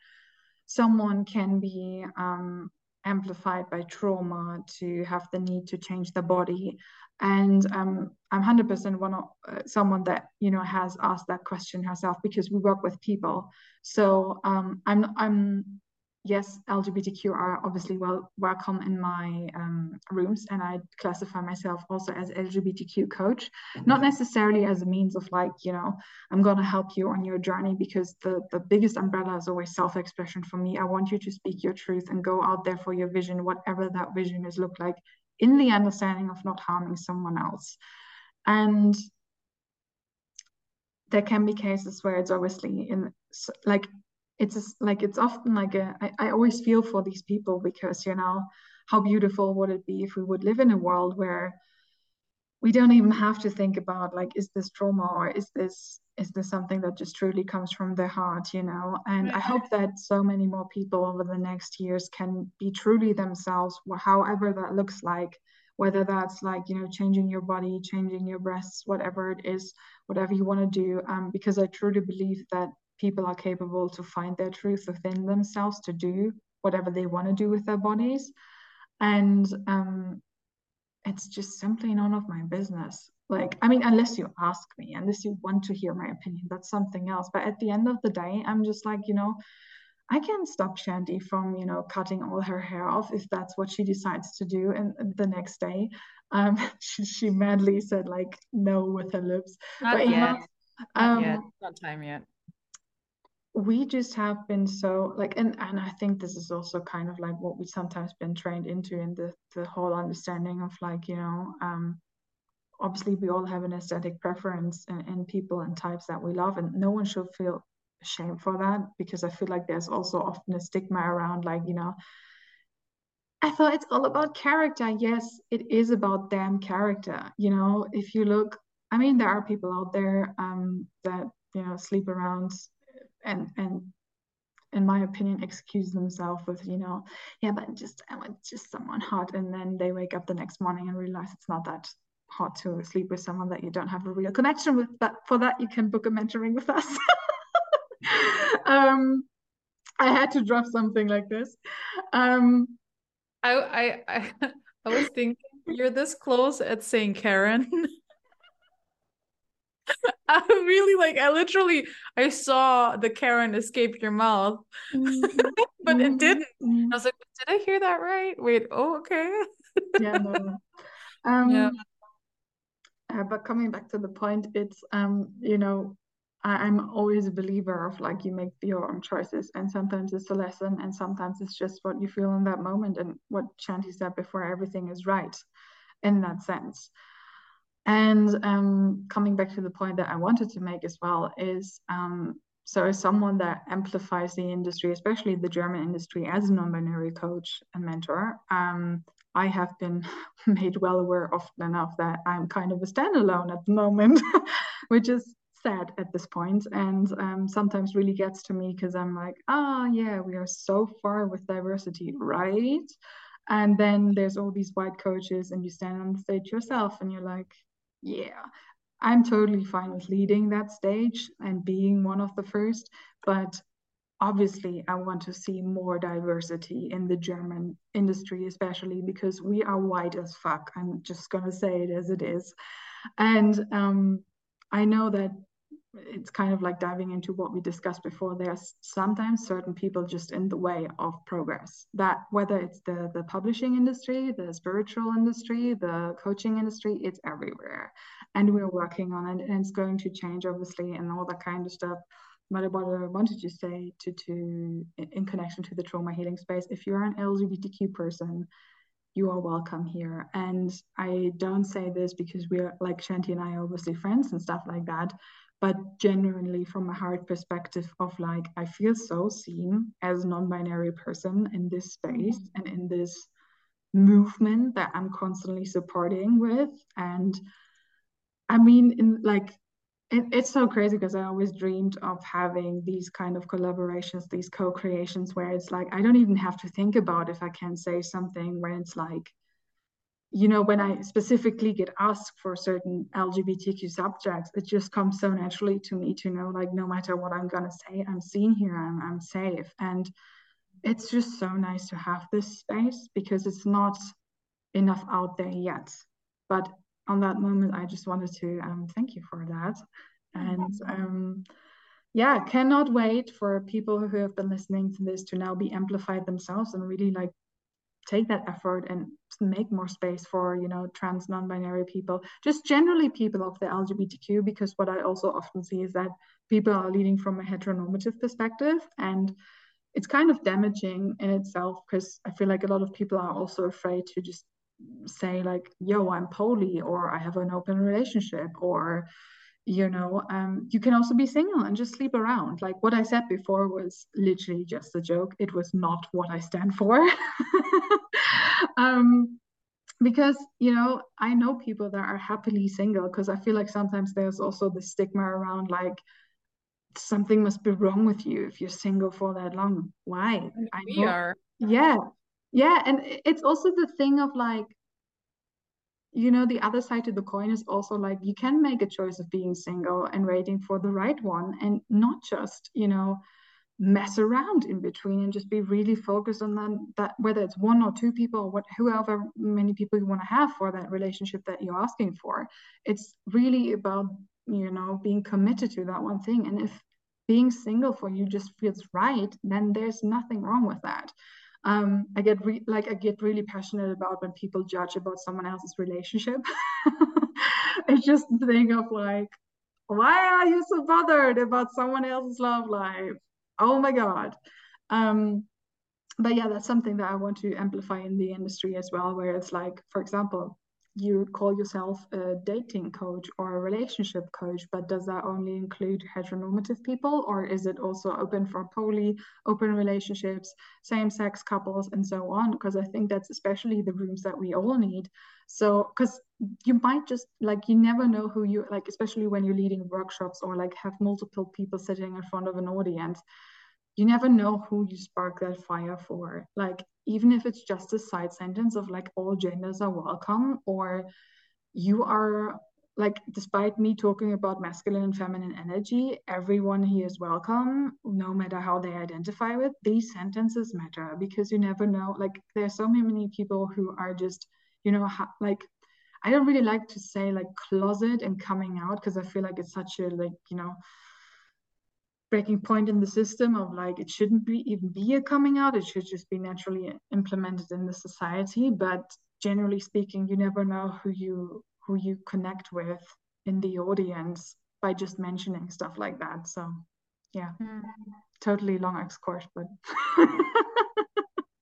someone can be um, amplified by trauma to have the need to change the body. And um, I'm 100% one of uh, someone that you know has asked that question herself because we work with people. So um, I'm I'm yes, LGBTQ are obviously well welcome in my um, rooms, and I classify myself also as LGBTQ coach, not necessarily as a means of like you know I'm gonna help you on your journey because the the biggest umbrella is always self-expression for me. I want you to speak your truth and go out there for your vision, whatever that vision is look like, in the understanding of not harming someone else, and there can be cases where it's obviously in like it's like it's often like a I, I always feel for these people because you know how beautiful would it be if we would live in a world where we don't even have to think about like is this trauma or is this is this something that just truly comes from the heart you know? And i hope that so many more people over the next years can be truly themselves however that looks like whether that's like you know changing your body changing your breasts whatever it is whatever you want to do um, because i truly believe that people are capable to find their truth within themselves to do whatever they want to do with their bodies and um, it's just simply none of my business like i mean unless you ask me unless you want to hear my opinion that's something else but at the end of the day i'm just like you know I can't stop Shanti from, you know, cutting all her hair off if that's what she decides to do. And the next day, um, she, she madly said like no with her lips. Not but, yet. Know, um, Not yet. Not time yet we just have been so like and and i think this is also kind of like what we sometimes been trained into in the the whole understanding of like you know um obviously we all have an aesthetic preference in, people and types that we love and no one should feel ashamed for that because i feel like there's also often a stigma around like you know i thought it's all about character. Yes it is about damn character you know? If you look i mean there are people out there um that you know sleep around and and in my opinion excuse themselves with you know yeah but just i want just someone hot and then they wake up the next morning and realize it's not that hot to sleep with someone that you don't have a real connection with but for that you can book a mentoring with us. Um i had to drop something like this. Um i i i, I was thinking you're this close at saying karen I really like I literally I saw the Karen escape your mouth. But it didn't. Mm-hmm. I was like, did I hear that right? Wait, oh okay. yeah, no. Um yeah. Uh, but coming back to the point, it's um, you know, I, am always a believer of like you make your own choices and sometimes it's a lesson and sometimes it's just what you feel in that moment and what Shanti said before everything is right in that sense. And um, coming back to the point that I wanted to make as well is um, so as someone that amplifies the industry, especially the German industry, as a non-binary coach and mentor, um, I have been made well aware often enough that I'm kind of a standalone at the moment, which is sad at this point and um, sometimes really gets to me because I'm like, ah, oh, yeah, we are so far with diversity, right? And then there's all these white coaches, and you stand on the stage yourself, and you're like, yeah, I'm totally fine with leading that stage and being one of the first, but obviously I want to see more diversity in the German industry, especially because we are white as fuck. I'm just gonna say it as it is. And um, I know that it's kind of like diving into what we discussed before. There's sometimes certain people just in the way of progress. That whether it's the the publishing industry the spiritual industry the coaching industry it's everywhere. And we're working on it and it's going to change obviously and all that kind of stuff. But what I wanted to say to to in connection to the trauma healing space if you're an LGBTQ person you are welcome here. And I don't say this because we're like Shanti and I are obviously friends and stuff like that, but genuinely from a heart perspective of like I feel so seen as a non-binary person in this space mm-hmm. and in this movement that I'm constantly supporting with. And I mean, in like it, it's so crazy because I always dreamed of having these kind of collaborations, these co-creations where it's like I don't even have to think about if I can say something where it's like, you know, when I specifically get asked for certain LGBTQ subjects, it just comes so naturally to me to know like no matter what I'm gonna say, I'm seen here, I'm I'm safe. And it's just so nice to have this space because it's not enough out there yet. But on that moment, I just wanted to um, thank you for that. And um, yeah, cannot wait for people who have been listening to this to now be amplified themselves and really like take that effort and make more space for you know trans non-binary people just generally people of the lgbtq because what i also often see is that people are leading from a heteronormative perspective and it's kind of damaging in itself because i feel like a lot of people are also afraid to just say like yo i'm poly or i have an open relationship or you know um, you can also be single and just sleep around. Like what i said before was literally just a joke. It was not what i stand for. Um, because you know i know people that are happily single because i feel like sometimes there's also the stigma around like something must be wrong with you if you're single for that long. Why? We know, are. Yeah. Yeah and it's also the thing of like you know the other side to the coin is also like you can make a choice of being single and waiting for the right one and not just you know mess around in between and just be really focused on that, that whether it's one or two people or what whoever many people you want to have for that relationship that you're asking for. It's really about you know being committed to that one thing. And if being single for you just feels right then there's nothing wrong with that um, I get re- like I get really passionate about when people judge about someone else's relationship. it's just the thing of like, why are you so bothered about someone else's love life? Oh my god. Um, but yeah, that's something that I want to amplify in the industry as well, where it's like, for example, you call yourself a dating coach or a relationship coach, but does that only include heteronormative people, or is it also open for poly, open relationships, same sex couples, and so on? Because I think that's especially the rooms that we all need. So, because you might just like, you never know who you like, especially when you're leading workshops or like have multiple people sitting in front of an audience you never know who you spark that fire for. Like, even if it's just a side sentence of like all genders are welcome, or you are like, despite me talking about masculine and feminine energy, everyone here is welcome, no matter how they identify with. These sentences matter because you never know. Like, there's so many people who are just, you know, ha- like I don't really like to say like closet and coming out because I feel like it's such a like, you know, breaking point in the system of like it shouldn't be even be a coming out it should just be naturally implemented in the society but generally speaking you never know who you who you connect with in the audience by just mentioning stuff like that so yeah. Mm. totally long excursion but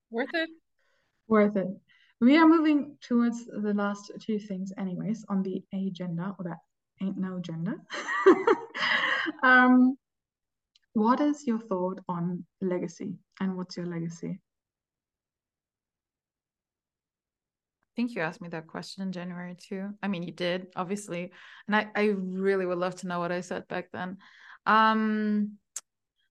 worth it. Worth it. We are moving towards the last two things anyways on the agenda or that ain't no agenda. Um what is your thought on legacy and what's your legacy? I think you asked me that question in January too. I mean, you did, obviously. And I, I really would love to know what I said back then. Um,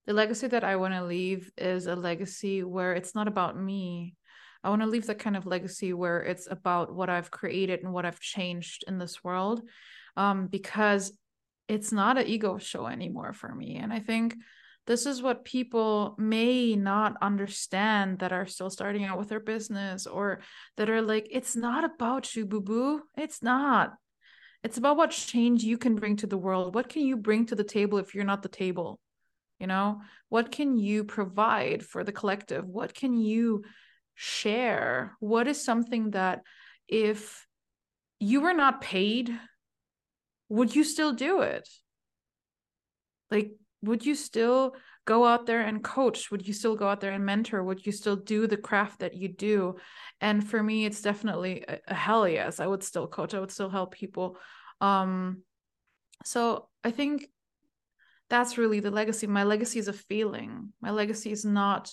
the legacy that I want to leave is a legacy where it's not about me. I want to leave that kind of legacy where it's about what I've created and what I've changed in this world. Um, because it's not an ego show anymore for me. And I think this is what people may not understand that are still starting out with their business or that are like, it's not about you, boo boo. It's not. it's about what change you can bring to the world what can you bring to the table if you're not the table you know what can you provide for the collective what can you share what is something that if you were not paid would you still do it? Like would you still go out there and coach? Would you still go out there and mentor? Would you still do the craft that you do? And for me it's definitely a, a hell yes i would still coach i would still help people. Um so i think that's really the legacy. My legacy is a feeling. My legacy is not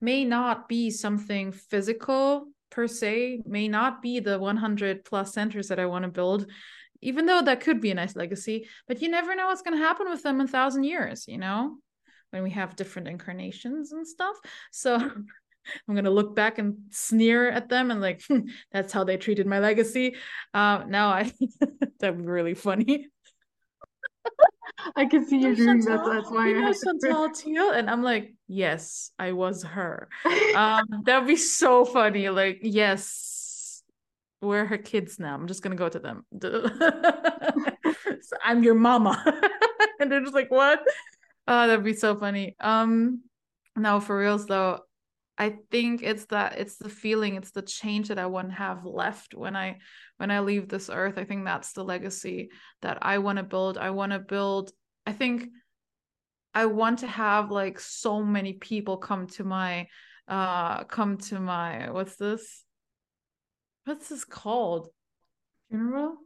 may not be something physical per se may not be the 100 plus centers that i want to build even though that could be a nice legacy but you never know what's going to happen with them in a thousand years you know when we have different incarnations and stuff so i'm going to look back and sneer at them and like that's how they treated my legacy uh now i that'd be really funny I can see you doing that. That's why you know Chantal Thiel, and I'm like, yes, I was her. Um, that'd be so funny. Like, yes, we're her kids now. I'm just gonna go to them. So, I'm your mama, and they're just like, what? Oh, that'd be so funny. Um, no, for reals though, I think it's that it's the feeling, it's the change that I want to have left when I when I leave this earth. I think that's the legacy that I want to build. I want to build. I think I want to have like so many people come to my uh come to my what's this? What's this called? Funeral?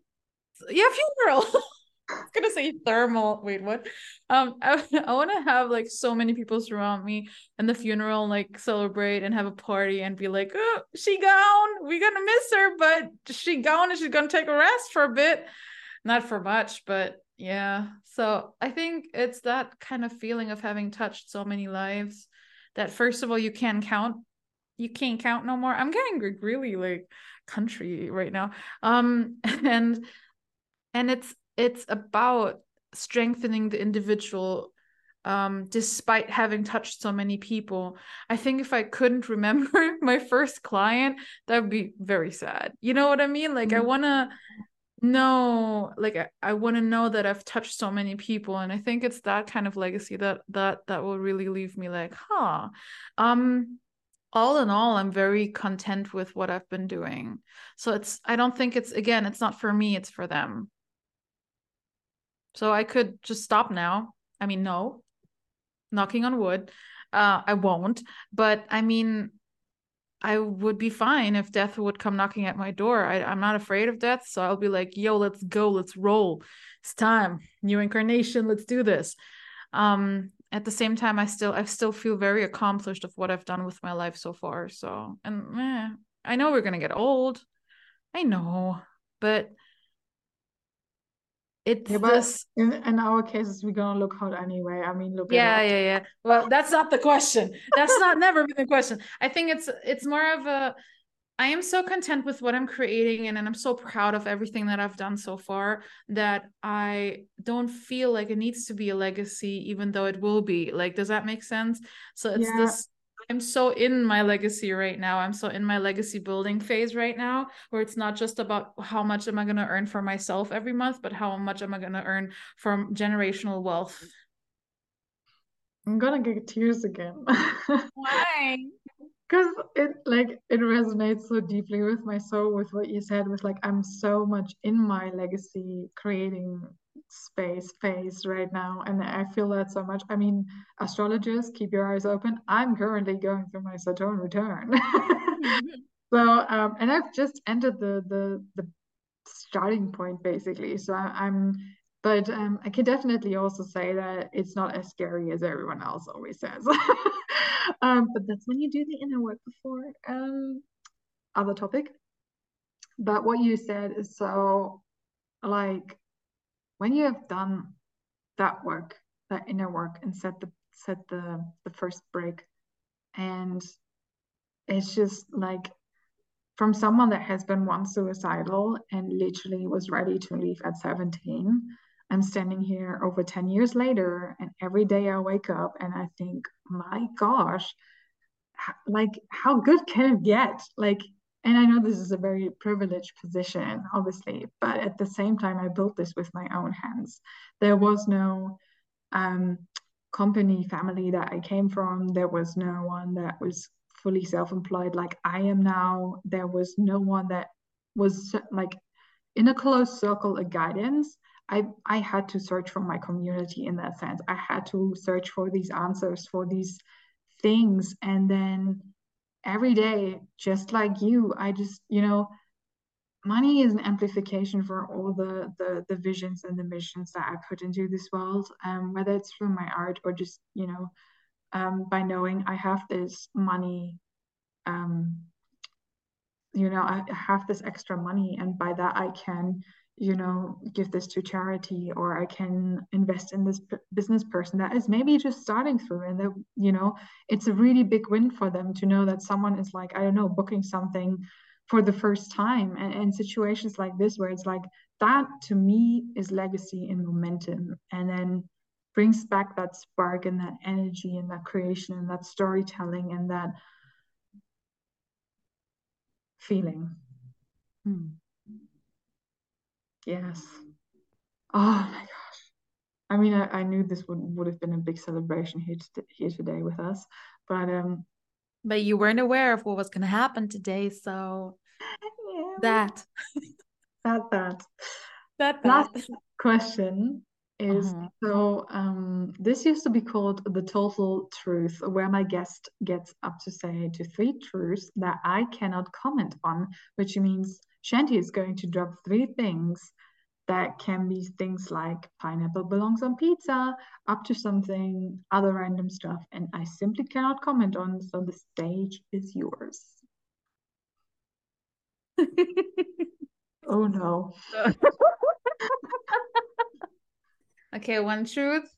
Yeah, funeral. I was gonna say thermal. Wait, what? Um, I, I want to have like so many people surround me and the funeral, like celebrate and have a party and be like, oh, she gone. We gonna miss her, but she gone and she's gonna take a rest for a bit. Not for much, but yeah. So I think it's that kind of feeling of having touched so many lives that first of all you can't count. You can't count no more. I'm getting really like country right now. Um, and and it's it's about strengthening the individual um despite having touched so many people. I think if i couldn't remember my first client that would be very sad. You know what i mean? Like i Mhm. want to know like i, I want to know that i've touched so many people. And i think it's that kind of legacy that that that will really leave me like huh. Um all in all i'm very content with what i've been doing so it's i don't think it's again it's not for me it's for them so I could just stop now. I mean, no, knocking on wood. Uh, I won't. But I mean, I would be fine if death would come knocking at my door. I, I'm not afraid of death. So I'll be like, yo, let's go. Let's roll. It's time. New incarnation. Let's do this. Um, at the same time, I still I still feel very accomplished of what I've done with my life so far. So and eh, I know we're gonna get old. I know, but it's Yeah, but this in, in our cases, we're gonna look hot anyway. I mean, look Yeah, yeah, yeah. Well, that's not the question. That's not never been the question. I think it's it's more of a I am so content with what I'm creating and, and I'm so proud of everything that I've done so far that I don't feel like it needs to be a legacy, even though it will be. Like, does that make sense? So it's Yeah. this I'm so in my legacy right now. I'm so in my legacy building phase right now, where it's not just about how much am I going to earn for myself every month, but how much am I going to earn from generational wealth. I'm gonna get tears again. Why? Because it like it resonates so deeply with my soul with what you said with like I'm so much in my legacy creating space phase right now and I feel that so much. I mean, astrologers, keep your eyes open. I'm currently going through my Saturn return. So um and I've just entered the the the starting point basically. So I, I'm but um I can definitely also say that it's not as scary as everyone else always says. Um, but that's when you do the inner work before um other topic. But what you said is so like when you have done that work, that inner work and set the set the the first break and it's just like from someone that has been once suicidal and literally was ready to leave at 17 i'm standing here over 10 years later and every day i wake up and i think my gosh like how good can it get like and I know this is a very privileged position, obviously, but at the same time, I built this with my own hands. There was no um, company family that I came from. There was no one that was fully self-employed like I am now. There was no one that was like in a close circle of guidance. I, I had to search for my community in that sense. I had to search for these answers, for these things. And then every day, just like you, I just, you know, money is an amplification for all the, the the visions and the missions that I put into this world, um, whether it's through my art or just, you know, um, by knowing I have this money, um, you know, I have this extra money, and by that I can you know give this to charity or i can invest in this p- business person that is maybe just starting through and that you know it's a really big win for them to know that someone is like i don't know booking something for the first time and, and situations like this where it's like that to me is legacy and momentum and then brings back that spark and that energy and that creation and that storytelling and that feeling hmm. Yes. Oh my gosh. I mean, I, I knew this would, would have been a big celebration here to, here today with us, but um, but you weren't aware of what was going to happen today, so yeah. that that that that last question is uh-huh. so um this used to be called the total truth where my guest gets up to say to three truths that i cannot comment on which means Shanti is going to drop three things that can be things like pineapple belongs on pizza, up to something other random stuff, and I simply cannot comment on. So the stage is yours. oh no. okay, one truth.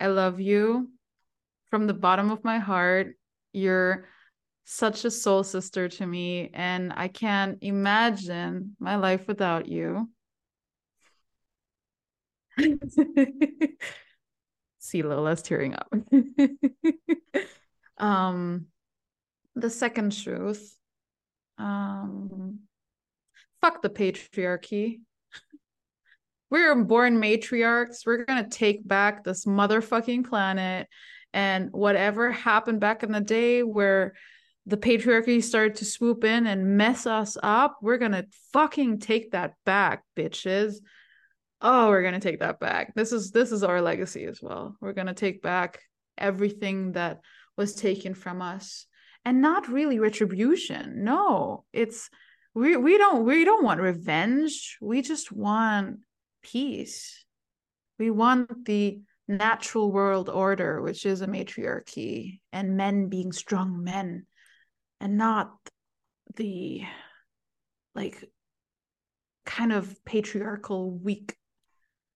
I love you from the bottom of my heart. You're such a soul sister to me, and I can't imagine my life without you. See Lola's tearing up. um, the second truth. Um, fuck the patriarchy. We're born matriarchs. We're gonna take back this motherfucking planet and whatever happened back in the day where the patriarchy started to swoop in and mess us up, we're gonna fucking take that back, bitches. Oh, we're gonna take that back. This is this is our legacy as well. We're gonna take back everything that was taken from us. And not really retribution. No, it's we we don't we don't want revenge. We just want peace. We want the natural world order, which is a matriarchy, and men being strong men and not the like kind of patriarchal weak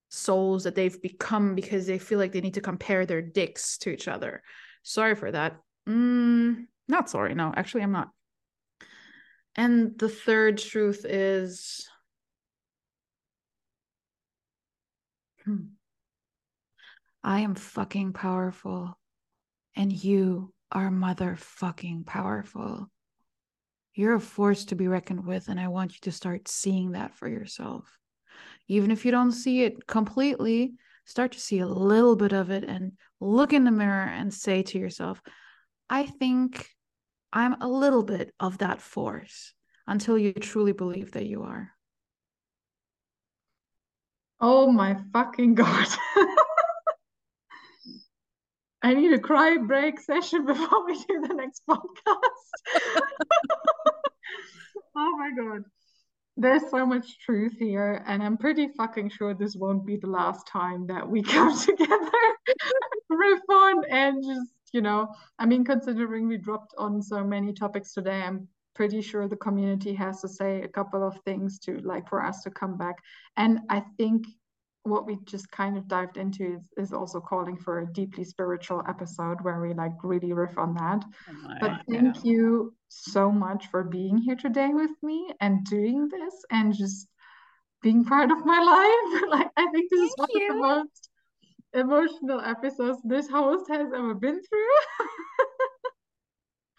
souls that they've become because they feel like they need to compare their dicks to each other. Sorry for that. Mm, not sorry. No, actually, I'm not. And the third truth is hmm, I am fucking powerful, and you are motherfucking powerful. You're a force to be reckoned with, and I want you to start seeing that for yourself. Even if you don't see it completely, start to see a little bit of it and look in the mirror and say to yourself, I think I'm a little bit of that force until you truly believe that you are. Oh my fucking God. I need a cry break session before we do the next podcast. oh my god. There's so much truth here, and I'm pretty fucking sure this won't be the last time that we come together, riff on, and just, you know, I mean, considering we dropped on so many topics today, I'm pretty sure the community has to say a couple of things to like for us to come back. And I think what we just kind of dived into is, is, also calling for a deeply spiritual episode where we like really riff on that. Oh but thank yeah. you so much for being here today with me and doing this and just being part of my life. like I think this thank is one you. of the most emotional episodes this host has ever been through.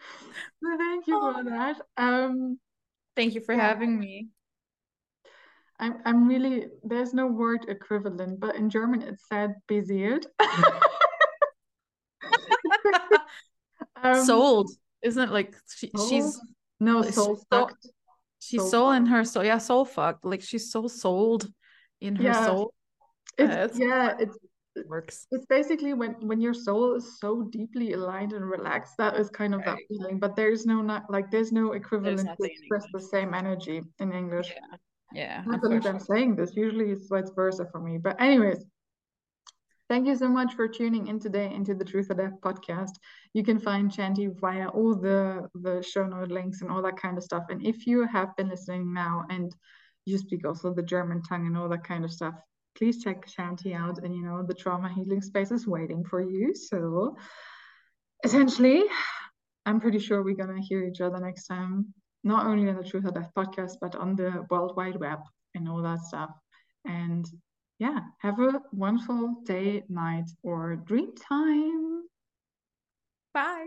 so thank you oh. for that. Um Thank you for Yeah. having me. I'm I'm really there's no word equivalent, but in German it's said beseelt. Um, Sold. Isn't it like she, she's soul? no soul so- sucked. she's soul soul in her soul. Yeah, soul fucked. Like she's so sold in her Yeah. soul. It's Yeah, it's- yeah, it's It works. it's basically when when your soul is so deeply aligned and relaxed, that is kind of that feeling. But there's no not like there's no equivalent to express the same energy in English. Yeah. Yeah, can't believe I'm saying this. Usually it's vice versa for me. But anyways, thank you so much for tuning in today into the Truth or Death podcast. You can find Shanti via all the the show note links and all that kind of stuff. And if you have been listening now and you speak also the German tongue and all that kind of stuff, please check Shanti out. And you know the trauma healing space is waiting for you. So essentially, I'm pretty sure we're gonna hear each other next time, not only on the Truth or Death podcast, but on the World Wide Web and all that stuff. And yeah, have a wonderful day, night, or dream time. Bye.